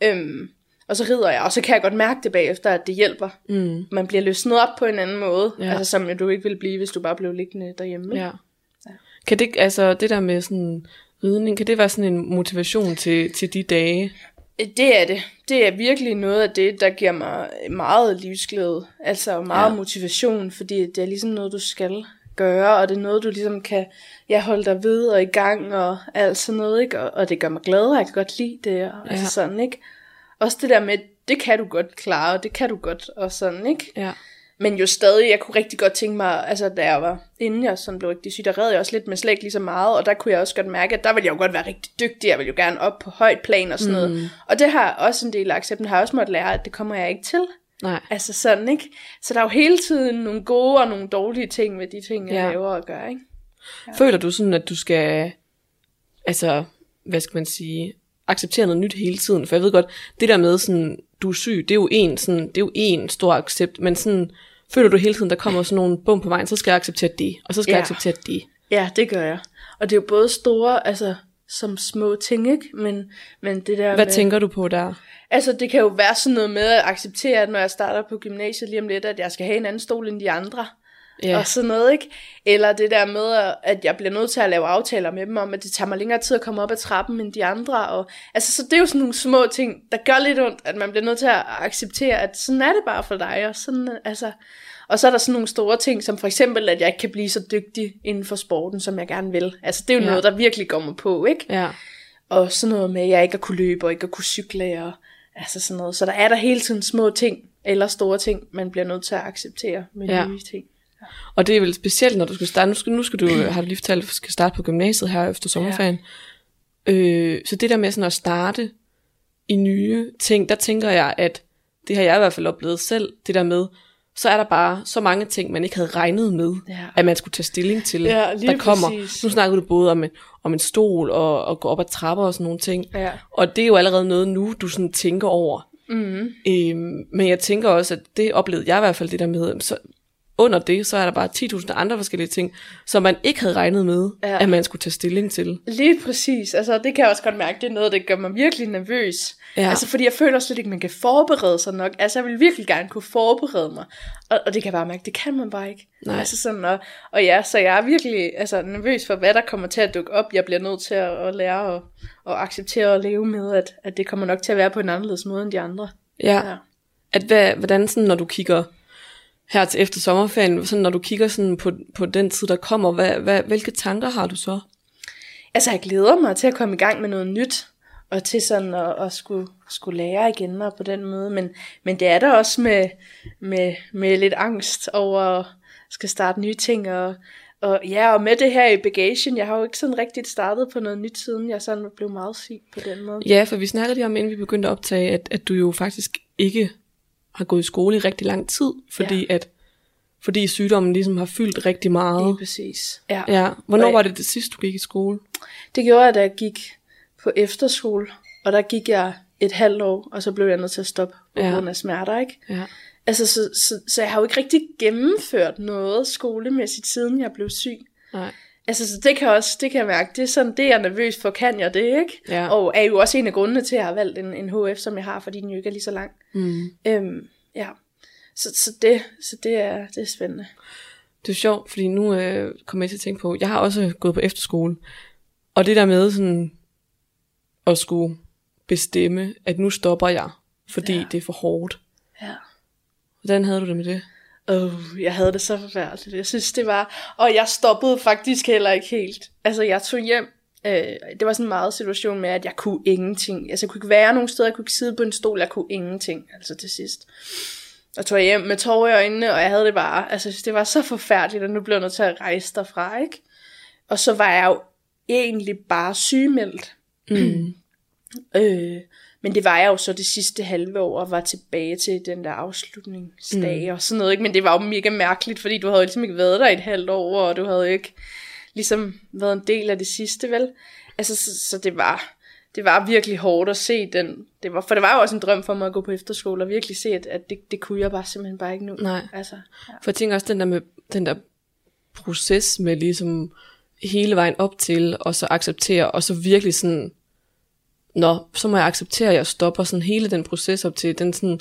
Øhm, og så rider jeg, og så kan jeg godt mærke det bagefter, at det hjælper. Mm. Man bliver løsnet op på en anden måde, Ja. ja. altså som du ikke ville blive, hvis du bare blev liggende derhjemme. Ja. Kan det, altså det der med sådan ridning, kan det være sådan en motivation til, til de dage? Det er det. Det er virkelig noget af det, der giver mig meget livsglæde. Altså meget Ja. motivation, fordi det er ligesom noget, du skal gøre, og det er noget, du ligesom kan ja, holde dig ved og i gang og alt sådan noget, ikke? Og, og det gør mig glad, og jeg kan godt lide det, og. Ja. altså sådan, ikke? Også det der med, det kan du godt klare, og det kan du godt, og sådan, ikke? Ja. Men jo stadig, jeg kunne rigtig godt tænke mig, altså da jeg var, inden jeg sådan blev rigtig syg, der red jeg også lidt med ikke lige så meget, og der kunne jeg også godt mærke, at der ville jeg jo godt være rigtig dygtig, jeg ville jo gerne op på højt plan og sådan mm. noget. Og det har også en del af accepten, har jeg også måttet lære, at det kommer jeg ikke til. Nej. Altså sådan, ikke? Så der er jo hele tiden nogle gode og nogle dårlige ting ved de ting, jeg Ja. ja. laver og gør, ikke? Føler du sådan, at du skal, altså, hvad skal man sige, acceptere noget nyt hele tiden? For jeg ved godt, det der med sådan, du er syg, det er jo en, sådan, det er jo en stor accept, men sådan, føler du hele tiden, der kommer sådan nogle bum på vejen, så skal jeg acceptere det, og så skal ja. jeg acceptere det. Ja, det gør jeg. Og det er jo både store, altså som små ting, ikke? Men, men det der Hvad med... tænker du på der? Altså, det kan jo være sådan noget med at acceptere, at når jeg starter på gymnasiet lige om lidt, at jeg skal have en anden stol end de andre. Ja. Og sådan noget, ikke? Eller det der med, at jeg bliver nødt til at lave aftaler med dem om, at det tager mig længere tid at komme op ad trappen end de andre. Og, altså, så det er jo sådan nogle små ting, der gør lidt ondt, at man bliver nødt til at acceptere, at sådan er det bare for dig. Og, sådan, altså, og så er der sådan nogle store ting, som for eksempel, at jeg ikke kan blive så dygtig inden for sporten, som jeg gerne vil. Altså, det er jo Ja. noget, der virkelig går mig på, ikke? Ja. Og sådan noget med, at jeg ikke at kunne løbe og ikke at kunne cykle og altså sådan noget. Så der er der hele tiden små ting eller store ting, man bliver nødt til at acceptere med ja. nye ting. Og det er vel specielt, når du skal starte, nu skal, nu skal du, har du lige fortalt, skal starte på gymnasiet her efter sommerferien. Ja. Øh, så det der med sådan at starte i nye ting, der tænker jeg, at det har jeg i hvert fald oplevet selv, det der med, så er der bare så mange ting, man ikke havde regnet med, Ja. at man skulle tage stilling til, Ja, der kommer. præcis. Nu snakker du både om en, om en stol og, og gå op ad trapper og sådan nogle ting. Ja. Og det er jo allerede noget nu, du sådan tænker over. Mm. Øhm, men jeg tænker også, at det oplevede jeg i hvert fald det der med, så under det, så er der bare 10.000 andre forskellige ting, som man ikke havde regnet med, ja. At man skulle tage stilling til. Lige præcis. Altså, det kan jeg også godt mærke, det er noget, der gør mig virkelig nervøs. Ja. Altså, fordi jeg føler slet ikke, man kan forberede sig nok. Altså, jeg vil virkelig gerne kunne forberede mig. Og, og det kan jeg bare mærke, det kan man bare ikke. Nej. Altså sådan, og, og ja, så jeg er virkelig altså, nervøs for, hvad der kommer til at dukke op. Jeg bliver nødt til at, at lære og, og acceptere og leve med, at, at det kommer nok til at være på en anderledes måde end de andre. Ja. Ja. At hvad, hvordan sådan, når du kigger her til efter sommerferien, sådan, når du kigger sådan på, på den tid, der kommer, hvad, hvad, hvilke tanker har du så? Altså, jeg glæder mig til at komme i gang med noget nyt, og til sådan at, at skulle, skulle lære igen og på den måde. Men, men det er der også med, med, med lidt angst over at skal starte nye ting. Og, og ja, og med det her i bagagen, jeg har jo ikke sådan rigtigt startet på noget nyt, siden jeg sådan blev meget syg på den måde. Ja, for vi snakkede lige om, inden vi begyndte at optage, at, at du jo faktisk ikke har gået i skole i rigtig lang tid, fordi ja. at fordi sygdommen ligesom har fyldt rigtig meget. Lige præcis. Ja. Ja. Hvornår Og- var det det sidste, du gik i skole? Det gjorde jeg, da jeg gik på efterskole, og der gik jeg et halvt år, og så blev jeg nødt til at stoppe på Ja. grund af smerter, ikke? Ja. Altså, så, så, så jeg har jo ikke rigtig gennemført noget skolemæssigt, siden jeg blev syg. Nej. Altså, så det kan også, det kan jeg mærke, det er sådan, det er jeg nervøs for, kan jeg det, ikke? Ja. Og er jo også en af grundene til, at jeg har valgt en, en HF, som jeg har, fordi den jo ikke er lige så lang. Mm. Øhm, ja, så, så, det, så det, er, det er spændende. Det er sjovt, fordi nu øh, kommer jeg til at tænke på, jeg har også gået på efterskole, og det der med sådan at skulle bestemme, at nu stopper jeg, fordi. Ja. det er for hårdt. Ja. Hvordan havde du det med det? Oh, jeg havde det så forfærdeligt. Jeg synes, det var... Og jeg stoppede faktisk heller ikke helt. Altså, jeg tog hjem. Øh, det var sådan en meget situation med, at jeg kunne ingenting. Altså, jeg kunne ikke være nogen steder. Jeg kunne ikke sidde på en stol. Jeg kunne ingenting. Altså, til sidst. Og tog jeg hjem med tårer i øjnene, og jeg havde det bare... Altså, det var så forfærdeligt, og nu blev jeg nødt til at rejse derfra, ikke? Og så var jeg jo egentlig bare sygemeldt. Mm. Øh, men det var jeg jo så det sidste halve år, og var tilbage til den der afslutningsdag mm. og sådan noget. Ikke? Men det var jo mega mærkeligt, fordi du havde jo ligesom ikke været der et halvt år, og du havde jo ikke ligesom været en del af det sidste, vel? Altså, så, så det var... Det var virkelig hårdt at se den. Det var, for det var jo også en drøm for mig at gå på efterskole og virkelig se, at, at det, det kunne jeg bare simpelthen bare ikke nu. Nej. Altså, ja. For jeg tænker også den der med den der proces med ligesom hele vejen op til, og så acceptere, og så virkelig sådan nå, så må jeg acceptere, at jeg stopper sådan hele den proces op til, den sådan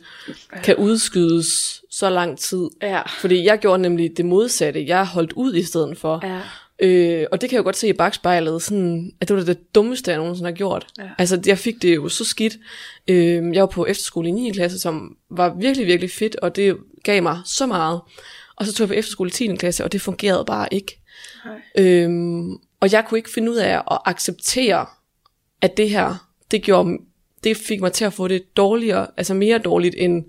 kan udskydes så lang tid. Ja. Fordi jeg gjorde nemlig det modsatte. Jeg holdt ud i stedet for. Ja. Øh, og det kan jeg jo godt se i bagspejlet, sådan, at det var det dummeste, jeg nogensinde har gjort. Ja. Altså, jeg fik det jo så skidt. Øh, jeg var på efterskole i 9. klasse, som var virkelig, virkelig fedt, og det gav mig så meget. Og så tog jeg på efterskole i 10. klasse, og det fungerede bare ikke. Nej. Øhm, og jeg kunne ikke finde ud af at acceptere, at det her, det gjorde, det fik mig til at få det dårligere, altså mere dårligt, end,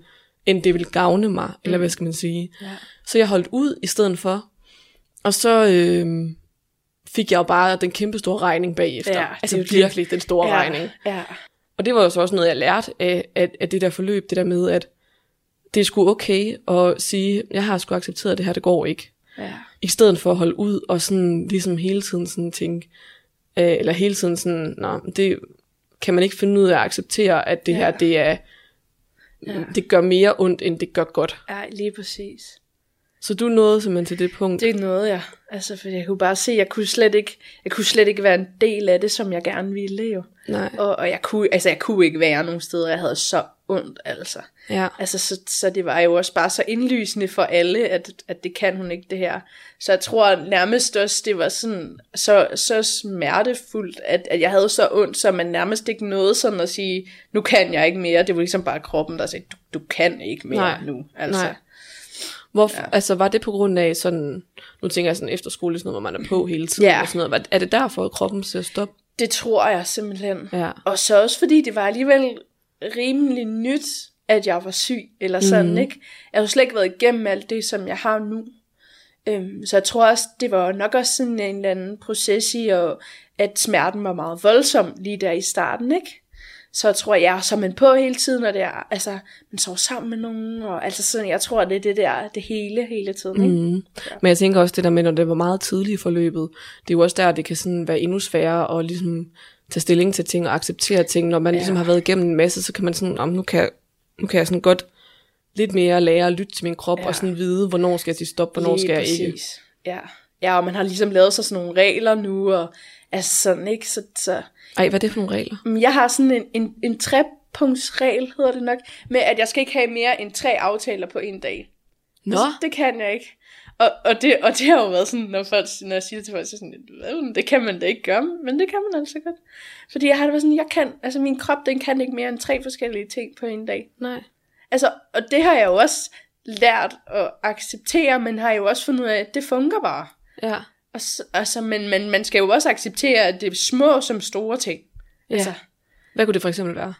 end det ville gavne mig, mm. eller hvad skal man sige. Ja. Så jeg holdt ud i stedet for, og så øhm, fik jeg jo bare den kæmpe store regning bagefter. Ja, altså det. virkelig den store ja. regning. Ja. Og det var jo så også noget, jeg lærte af, af, af det der forløb, det der med, at det er sgu okay at sige, jeg har sgu accepteret, det her, det går ikke. Ja. I stedet for at holde ud og sådan ligesom hele tiden sådan tænke, øh, eller hele tiden sådan, nå, det kan man ikke finde ud af at acceptere, at det Ja. her, det er, Ja. det gør mere ondt, end det gør godt. ja, lige præcis. Så du nåede simpelthen til det punkt. Det noget, jeg. Altså, for jeg kunne bare se, jeg kunne slet ikke, jeg kunne slet ikke være en del af det, som jeg gerne ville jo. Nej, Og, og jeg kunne, altså, jeg kunne ikke være nogen steder, jeg havde så ondt, altså. ja. Altså, så, så det var jo også bare så indlysende for alle, at, at det kan hun ikke, det her. Så jeg tror nærmest også, det var sådan, så, så smertefuldt, at, at jeg havde så ondt, så man nærmest ikke nåede sådan at sige, nu kan jeg ikke mere. Det var ligesom bare kroppen, der sagde, du, du kan ikke mere Nej. nu. Altså. Nej. Hvor, ja. Altså, var det på grund af sådan, nu tænker jeg sådan efterskole, sådan noget, hvor man er på hele tiden, Ja. og sådan noget. Er det derfor, at kroppen siger stop? Det tror jeg simpelthen. Ja. Og så også fordi det var alligevel rimelig nyt, at jeg var syg, eller sådan, mm. ikke? Jeg har jo slet ikke været igennem alt det, som jeg har nu. Øhm, så jeg tror også, det var nok også sådan en eller anden proces i, og at smerten var meget voldsom lige der i starten, ikke? Så tror, jeg så er man på hele tiden, og det er, altså, man sover sammen med nogen, og altså sådan, jeg tror, det er det der, det hele, hele tiden, ikke? Mm. Men jeg tænker også det der med, når det var meget tidligt i forløbet, det er jo også der, det kan sådan være endnu sværere at ligesom tage stilling til ting og acceptere ting. Når man ja. ligesom har været igennem en masse, så kan man sådan, om nu kan, nu kan jeg sådan godt lidt mere lære at lytte til min krop, ja. Og sådan vide, hvornår skal jeg sige stop, hvornår Lige skal jeg ikke. præcis. Ja. ja, og man har ligesom lavet sig sådan nogle regler nu, og altså sådan, ikke? Så, så Ej, hvad er det for nogle regler? Mm, Jeg har sådan en, en, en trepunktsregel, hedder det nok, med at jeg skal ikke have mere end tre aftaler på en dag. Nå, Altså, det kan jeg ikke. Og, og, det, og det har jo været sådan, når, folk, når jeg siger det til folk, så er sådan, "Hvad? det kan man da ikke gøre, men det kan man altså godt. Fordi jeg har det været sådan, jeg kan, altså min krop, den kan ikke mere end tre forskellige ting på en dag. nej. Altså, og det har jeg jo også lært at acceptere, men har jo også fundet ud af, at det fungerer bare. Ja, Og, så- altså, men, men man skal jo også acceptere, at det er små som store ting. ja. Altså, Hvad kunne det for eksempel være?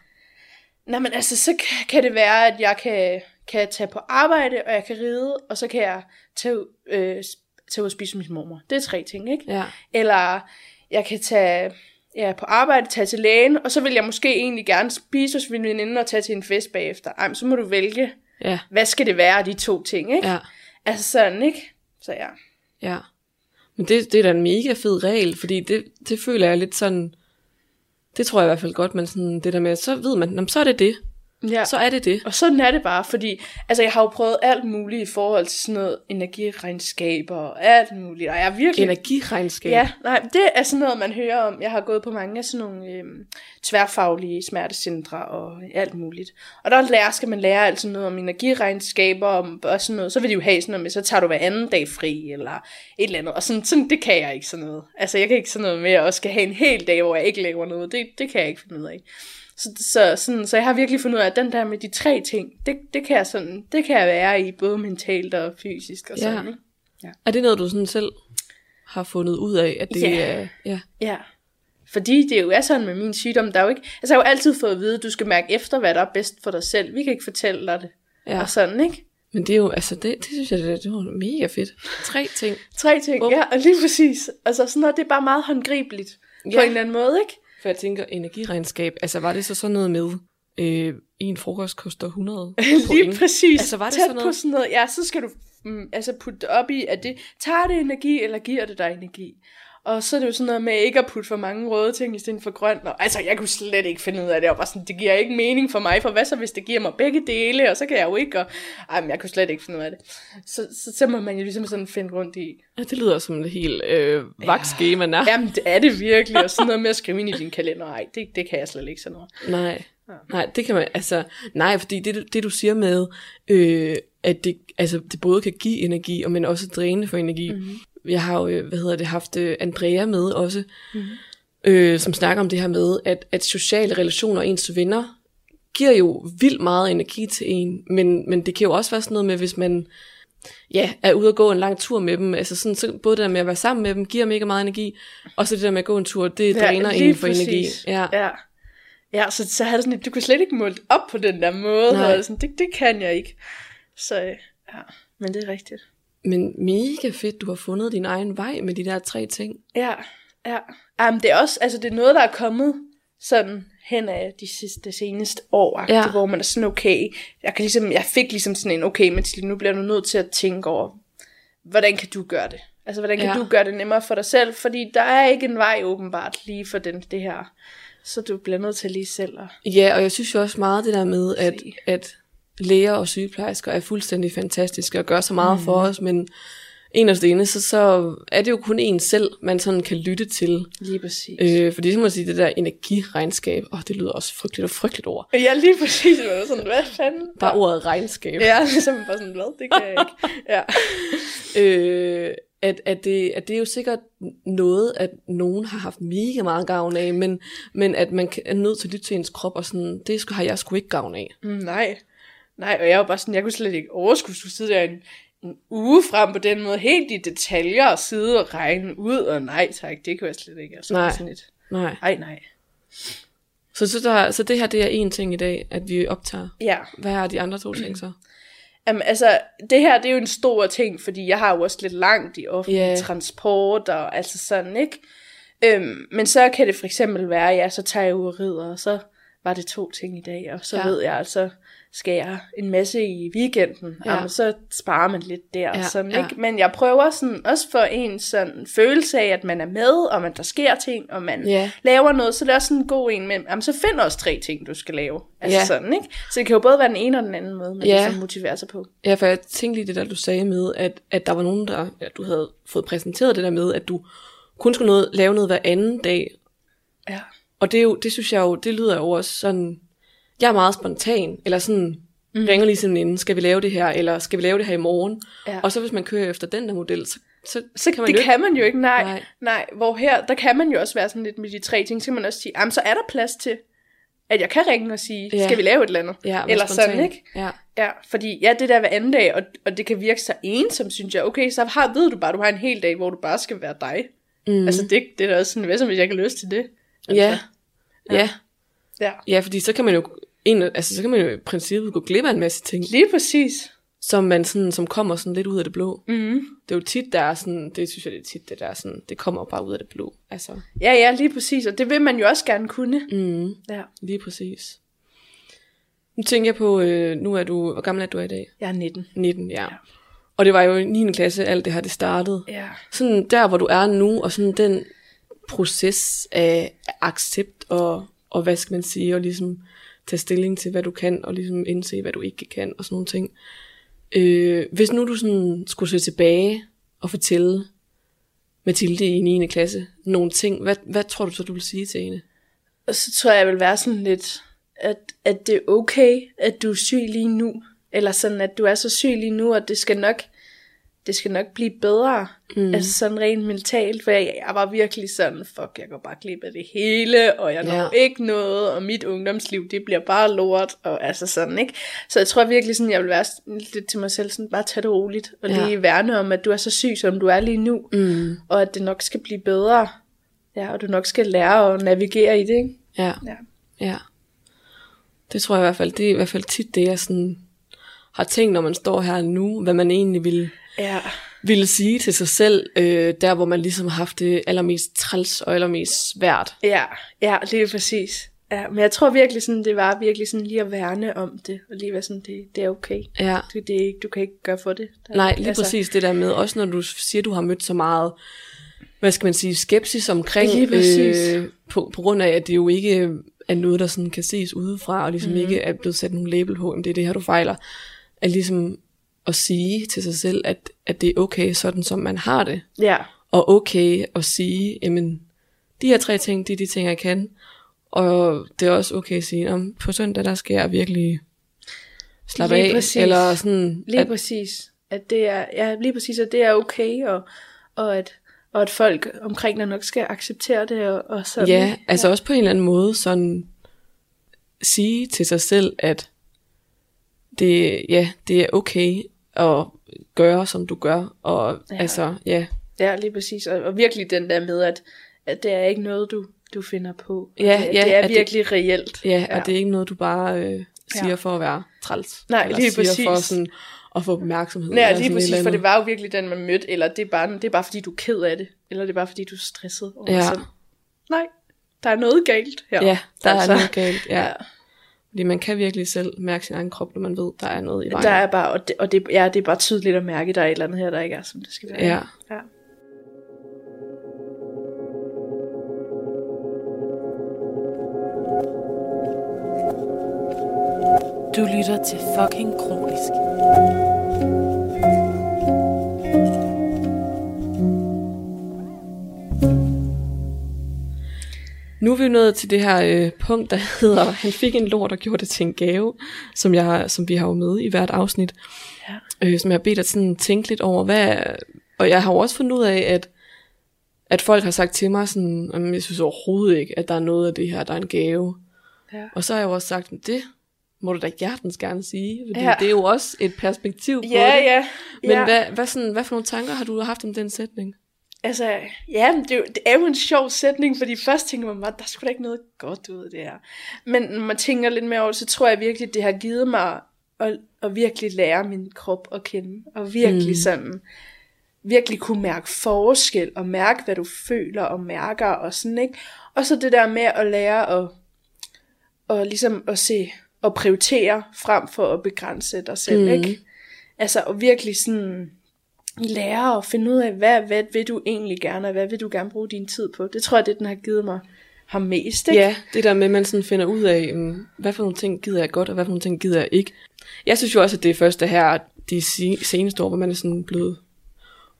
Nej, men altså, så kan- kan det være, at jeg kan, kan tage på arbejde, og jeg kan ride, og så kan jeg tage, øh, tage ud og spise med min mormor. Det er tre ting, ikke? Ja, Eller jeg kan tage ja, på arbejde, tage til lægen, og så vil jeg måske egentlig gerne spise hos min veninde og tage til en fest bagefter. Ej, så må du vælge, ja, hvad skal det være af de to ting, ikke? ja. Altså sådan, ikke? Så ja. Ja. Men det, det er da en mega fed regel, fordi det, det føler jeg lidt sådan, det tror jeg i hvert fald godt, men sådan det der med, så ved man, jamen, så er det det, ja. så er det det. Og sådan er det bare, fordi altså, jeg har jo prøvet alt muligt i forhold til sådan noget energiregnskaber og alt muligt, og jeg er virkelig... Energiregnskab. Ja, nej, det er sådan noget, man hører om. Jeg har gået på mange af sådan nogle øhm, tværfaglige smertecentre og alt muligt. Og der lærer, skal man lære alt sådan noget om energiregnskaber om, og sådan noget. Så vil de jo have sådan noget med, så tager du hver anden dag fri, eller et eller andet. Og sådan, sådan det kan jeg ikke sådan noget. Altså, jeg kan ikke sådan noget med, at jeg også skal have en hel dag, hvor jeg ikke laver noget. Det, det kan jeg ikke finde ud af. Så, så, sådan, så jeg har virkelig fundet ud af, at den der med de tre ting, det, det, kan jeg sådan, det kan jeg være i, både mentalt og fysisk og sådan. Ja. Ikke? Er det noget, du sådan selv har fundet ud af, at det Ja. er... Ja. Ja. Fordi det jo er sådan med min sygdom, der er jo ikke... Altså jeg har jo altid fået at vide, at du skal mærke efter, hvad der er bedst for dig selv. Vi kan ikke fortælle dig det. ja. Og sådan, ikke? Men det er jo, altså det, det synes jeg, det, det var mega fedt. Tre ting. Tre ting, Bum. ja, og lige præcis. Altså sådan noget, det er bare meget håndgribeligt. Ja. På Ja. en eller anden måde, ikke? For jeg tænker, energiregnskab, altså var det så sådan noget med, øh, en frokost koster 100 Lige point? præcis. Altså, var det Tæt sådan noget? på sådan noget. Ja, så skal du mm, altså putte op i, at det tager det energi, eller giver det dig energi. Og så er det jo sådan noget med ikke at putte for mange røde ting i stedet for grønt. Og, altså, jeg kunne slet ikke finde ud af det. Var bare sådan, det giver ikke mening for mig, for hvad så, hvis det giver mig begge dele, og så kan jeg jo ikke, og ej, men jeg kunne slet ikke finde ud af det. Så, så, så må man jo ligesom sådan finde rundt i. Ja, det lyder som et helt øh, vagtskema, ja. Jamen, det er det virkelig, og sådan noget med at skrive ind i din kalender, ej, det, det kan jeg slet ikke sådan noget. Nej. Nej, det kan man, altså, nej, fordi det, det du siger med, øh, at det, altså, det både kan give energi, og men også dræne for energi. Mm-hmm. Jeg har jo, øh, hvad hedder det, haft øh, Andrea med også, mm-hmm. øh, som snakker om det her med, at, at sociale relationer og ens venner giver jo vildt meget energi til en, men, men det kan jo også være sådan noget med, hvis man ja, er ude og gå en lang tur med dem, altså sådan, så både det der med at være sammen med dem, giver mega meget energi, og så det der med at gå en tur, det dræner ja, en for præcis. energi. Ja. ja. Ja, så, så havde sådan, du kunne slet ikke måle op på den der måde, Nej. og sådan, det, det kan jeg ikke. Så ja, men det er rigtigt. Men mega fedt, du har fundet din egen vej med de der tre ting. Ja, ja. Jamen, det er også, altså det er noget, der er kommet sådan hen af de sidste, det seneste år, ja. hvor man er sådan, okay, jeg, kan ligesom, jeg fik ligesom sådan en, okay, men nu bliver du nødt til at tænke over, hvordan kan du gøre det? Altså, hvordan kan ja. du gøre det nemmere for dig selv? Fordi der er ikke en vej åbenbart lige for den, det her. Så du bliver nødt til lige selv at... Ja, og jeg synes jo også meget det der med, at, at læger og sygeplejersker er fuldstændig fantastiske og gør så meget mm. for os, men en af det så, så er det jo kun en selv, man sådan kan lytte til. Lige præcis. Øh, fordi så må jeg sige, det der energiregnskab, åh, oh, det lyder også frygteligt og frygteligt ord. Ja, lige præcis. Man er sådan, hvad fanden? Bare ordet regnskab. Ja, ligesom bare sådan, hvad, det kan jeg ikke. Ja. øh, at, at, det, at det er jo sikkert noget, at nogen har haft mega meget gavn af, men, men at man er nødt til at lytte til ens krop, og sådan, det har jeg sgu ikke gavn af. Mm, nej. Nej, og jeg var bare sådan, jeg kunne slet ikke overskue, skulle sidde der en, en uge frem på den måde, helt i detaljer, og sidde og regne ud, og nej tak, det kunne jeg slet ikke. Altså, nej. Sådan lidt, nej. Nej, nej. Så, så, der, så det her, det er en ting i dag, at vi optager. Ja. Hvad er de andre to ting så? Jamen, altså, det her, det er jo en stor ting, fordi jeg har jo også lidt langt i offentlig yeah. transport, og altså sådan, ikke? Øhm, men så kan det for eksempel være, ja, så tager jeg ud og rider, og så var det to ting i dag, og så ja. ved jeg altså, skal jeg en masse i weekenden, ja. jamen, så sparer man lidt der. Ja, sådan, ja. ikke? Men jeg prøver sådan, også for en sådan følelse af, at man er med, og at der sker ting, og man ja. laver noget, så det er også sådan en god en, men jamen, så find også tre ting, du skal lave. Altså ja. sådan, ikke? Så det kan jo både være den ene og den anden måde, man ja. ligesom motiverer sig på. Ja, for jeg tænkte lige det der, du sagde med, at, at der var nogen, der, ja, du havde fået præsenteret det der med, at du kun skulle noget, lave noget hver anden dag. Ja. Og det, er jo, det synes jeg jo, det lyder jo også sådan, jeg er meget spontan, eller sådan, mm. ringer lige sådan inden, skal vi lave det her, eller skal vi lave det her i morgen? Ja. Og så hvis man kører efter den der model, så, så, så kan man det jo kan man jo ikke, nej, nej. Nej, hvor her, der kan man jo også være sådan lidt med de tre ting, så kan man også sige, jamen så er der plads til, at jeg kan ringe og sige, ja. skal vi lave et eller andet? Ja, eller spontan. sådan, ikke? Ja. ja, fordi ja, det der hver anden dag, og, og det kan virke så ensom, synes jeg. Okay, så har, ved du bare, du har en hel dag, hvor du bare skal være dig. Mm. Altså det, det er da også sådan, hvad som hvis jeg kan lyst til det? Altså, ja. Ja. Ja. Ja, fordi så kan man jo en, altså så kan man jo i princippet gå glip af en masse ting. Lige præcis. Som man sådan, som kommer sådan lidt ud af det blå. Mm. Det er jo tit, der er sådan, det synes jeg det er tit, det der sådan, det kommer bare ud af det blå. Altså. Ja, ja, lige præcis, og det vil man jo også gerne kunne. Mm. Ja. Lige præcis. Nu tænker jeg på, øh, nu er du, hvor gammel er du i dag? Jeg er 19. 19, ja. ja. Og det var jo i 9. klasse, alt det her, det startede. Ja. Sådan der, hvor du er nu, og sådan den proces af accept og, og hvad skal man sige, og ligesom tage stilling til, hvad du kan, og ligesom indse, hvad du ikke kan, og sådan nogle ting. Øh, hvis nu du sådan skulle se tilbage og fortælle Mathilde i 9. klasse nogle ting, hvad, hvad tror du så, du vil sige til hende? Og så tror jeg, jeg vil være sådan lidt, at, at det er okay, at du er syg lige nu. Eller sådan, at du er så syg lige nu, og det skal nok det skal nok blive bedre. Mm. Altså sådan rent mentalt, for jeg, jeg var virkelig sådan, fuck, jeg går bare glip af det hele, og jeg når ja. ikke noget, og mit ungdomsliv, det bliver bare lort, og altså sådan, ikke? Så jeg tror virkelig sådan, jeg vil være lidt til mig selv, sådan bare tage det roligt, og ja. lige værne om, at du er så syg, som du er lige nu, mm. og at det nok skal blive bedre. Ja, og du nok skal lære at navigere i det, ikke? Ja. ja. Ja. Det tror jeg i hvert fald, det er i hvert fald tit det, jeg sådan har tænkt, når man står her nu, hvad man egentlig vil ja. ville sige til sig selv, øh, der hvor man ligesom har haft det allermest træls og allermest svært. Ja, ja, det er præcis. Ja, men jeg tror virkelig sådan, det var virkelig sådan lige at værne om det, og lige være sådan, det, det er okay. Ja. Du, det ikke, du kan ikke gøre for det. Der, Nej, lige altså. præcis det der med, også når du siger, du har mødt så meget hvad skal man sige, skepsis omkring, Lige præcis. øh, på, på grund af, at det jo ikke er noget, der sådan kan ses udefra, og ligesom mm. ikke er blevet sat nogle label på, om det er det her, du fejler. At ligesom at sige til sig selv, at, at det er okay, sådan som man har det. Ja, Og okay at sige, jamen, de her tre ting, det er de ting, jeg kan. Og det er også okay at sige, om på søndag, der skal jeg virkelig slappe Lige af. præcis. Eller sådan, lige at, præcis. At det er, ja, lige præcis, at det er okay, og, og, at, og at folk omkring dig nok skal acceptere det, og, og sådan. Ja, altså også på en eller anden måde sådan sige til sig selv, at det, ja, det er okay at gøre, som du gør. Og Ja. ja. altså, ja, Ja, lige præcis. Og, og virkelig den der med, at, at det er ikke noget, du, du finder på. Ja, det, ja, det er at det- virkelig reelt. ja, ja, og det er ikke noget, du bare øh, siger Ja. ja. for at være træls. Nej, eller lige siger præcis. for sådan at få opmærksomhed. Ja, eller lige præcis, for det var jo virkelig den, man mødte, eller det er bare, det er bare fordi, du er ked af det, eller det er bare fordi, du er stresset. over Ja. sådan, Nej, der er noget galt her. Ja, der Altså, er noget galt. Ja. Ja. Fordi man kan virkelig selv mærke sin egen krop, når man ved, der er noget i vejen. Der er bare, og, det, og det, ja, det er bare tydeligt at mærke, at der er et eller andet her, der ikke er, som det skal være. Ja. ja. Du lytter til fucking kronisk. Nu er vi nået til det her øh, punkt, der hedder, han fik en lort og gjorde det til en gave, som, jeg, som vi har jo med i hvert afsnit. Ja. Øh, som jeg har bedt dig sådan tænke lidt over. Hvad, og jeg har jo også fundet ud af, at, at folk har sagt til mig sådan, "Jamen, jeg synes overhovedet ikke, at der er noget af det her, der er en gave. Ja. Og så har jeg jo også sagt, det må du da hjertens gerne sige, fordi ja. det er jo også et perspektiv på Ja, det. ja. Men ja. hvad, hvad, sådan, hvad for nogle tanker har du haft om den sætning? Altså, ja, det, er jo, det er jo en sjov sætning, fordi først tænker man bare, der skulle da ikke noget godt ud af det her. Men når man tænker lidt mere over så tror jeg virkelig, det har givet mig at, at virkelig lære min krop at kende. Og virkelig mm. sådan, virkelig kunne mærke forskel, og mærke, hvad du føler og mærker, og sådan, ikke? Og så det der med at lære at, og ligesom at se, og prioritere, frem for at begrænse dig selv, Mm. ikke? Altså, og virkelig sådan, lære at finde ud af, hvad, hvad vil du egentlig gerne, og hvad vil du gerne bruge din tid på. Det tror jeg, det den har givet mig har mest, ikke? Ja, det der med, at man sådan finder ud af, um, hvad for nogle ting gider jeg godt, og hvad for nogle ting gider jeg ikke. Jeg synes jo også, at det er først det her, de se- seneste år, hvor man er sådan blevet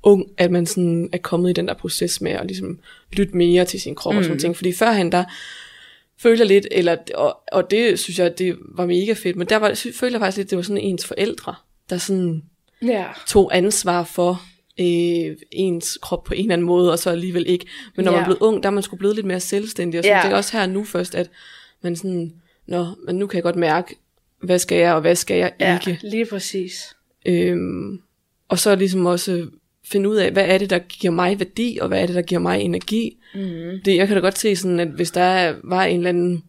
ung, at man sådan er kommet i den der proces med at ligesom lytte mere til sin krop mm. og sådan nogle ting. Fordi førhen der føler jeg lidt, eller, og, og det synes jeg, det var mega fedt, men der var, følte jeg faktisk lidt, det var sådan ens forældre, der sådan Ja. tog ansvar for øh, ens krop på en eller anden måde, og så alligevel ikke. Men når ja. man Ja. blevet ung, der er man sgu blevet lidt mere selvstændig, og så Ja. det er også her nu først, at man sådan, nå, men nu kan jeg godt mærke, hvad skal jeg, og hvad skal jeg ja, ikke. lige præcis. Øhm, og så ligesom også finde ud af, hvad er det, der giver mig værdi, og hvad er det, der giver mig energi. Mm. Det, jeg kan da godt se sådan, at hvis der var en eller anden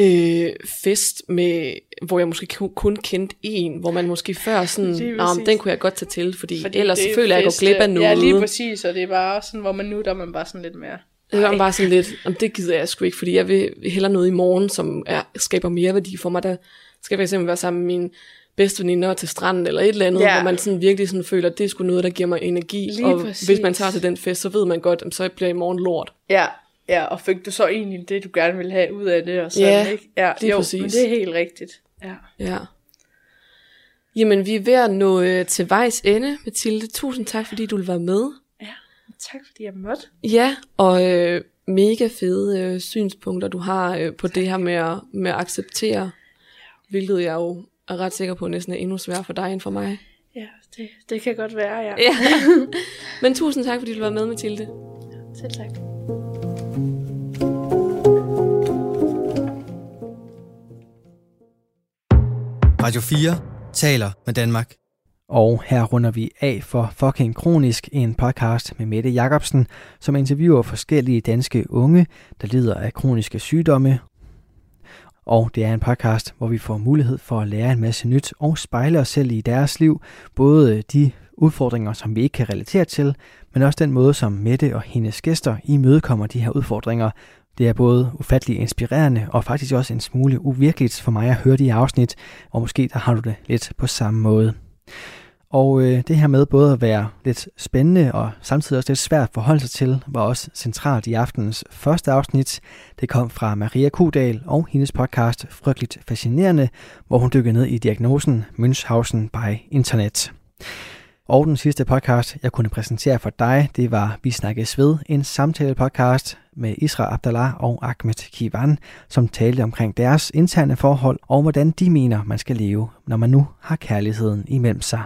øh, fest, med, hvor jeg måske kun- kendte en, hvor man måske før sådan, præcis. den kunne jeg godt tage til, fordi, fordi ellers er føler jeg, at jeg går glip af noget. Ja, lige præcis, og det er bare sådan, hvor man nu, der er man bare sådan lidt mere... Det var bare sådan lidt, om det gider jeg sgu ikke, fordi jeg vil hellere noget i morgen, som er, skaber mere værdi for mig. Der skal jeg fx være sammen med min bedste veninder til stranden, eller et eller andet, Ja. hvor man sådan virkelig sådan føler, at det er sgu noget, der giver mig energi. Lige og præcis. hvis man tager til den fest, så ved man godt, at så bliver i morgen lort. Ja, ja, og fik du så egentlig det, du gerne ville have ud af det, og sådan, Ja, ikke? Ja, lige jo, præcis. men det er helt rigtigt. Ja. Ja. Jamen, vi er ved at nå øh, til vejs ende, Mathilde. Tusind tak, fordi du vil være med. Tak fordi jeg måtte. Ja, og øh, mega fede øh, synspunkter, du har øh, på det her med at, med at acceptere, hvilket jeg jo er ret sikker på næsten er endnu sværere for dig end for mig. Ja, det, det kan godt være, ja. Ja. Men tusind tak, fordi du var med, Mathilde. Selv tak. Radio 4 taler med Danmark. Og her runder vi af for Fucking Kronisk, en podcast med Mette Jacobsen, som interviewer forskellige danske unge, der lider af kroniske sygdomme. Og det er en podcast, hvor vi får mulighed for at lære en masse nyt og spejle os selv i deres liv. Både de udfordringer, som vi ikke kan relatere til, men også den måde, som Mette og hendes gæster imødekommer de her udfordringer. Det er både ufattelig inspirerende og faktisk også en smule uvirkeligt for mig at høre de afsnit, og måske der har du det lidt på samme måde. Og øh, det her med både at være lidt spændende og samtidig også lidt svært at forholde sig til, var også centralt i aftenens første afsnit. Det kom fra Maria Kudal og hendes podcast Frygteligt Fascinerende, hvor hun dykker ned i diagnosen Münchhausen by Internet. Og den sidste podcast, jeg kunne præsentere for dig, det var Vi snakkes ved, en samtale-podcast med Isra Abdallah og Ahmed Kivan, som talte omkring deres interne forhold og hvordan de mener, man skal leve, når man nu har kærligheden imellem sig.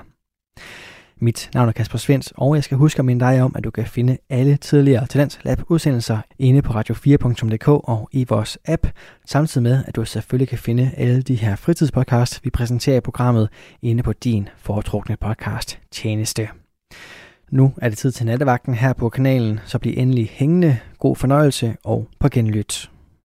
Mit navn er Kasper Svens, og jeg skal huske at minde dig om, at du kan finde alle tidligere Talents Lab udsendelser inde på radio4.dk og i vores app, samtidig med, at du selvfølgelig kan finde alle de her fritidspodcasts, vi præsenterer i programmet, inde på din foretrukne podcast tjeneste. Nu er det tid til nattevagten her på kanalen, så bliv endelig hængende, god fornøjelse og på genlyt.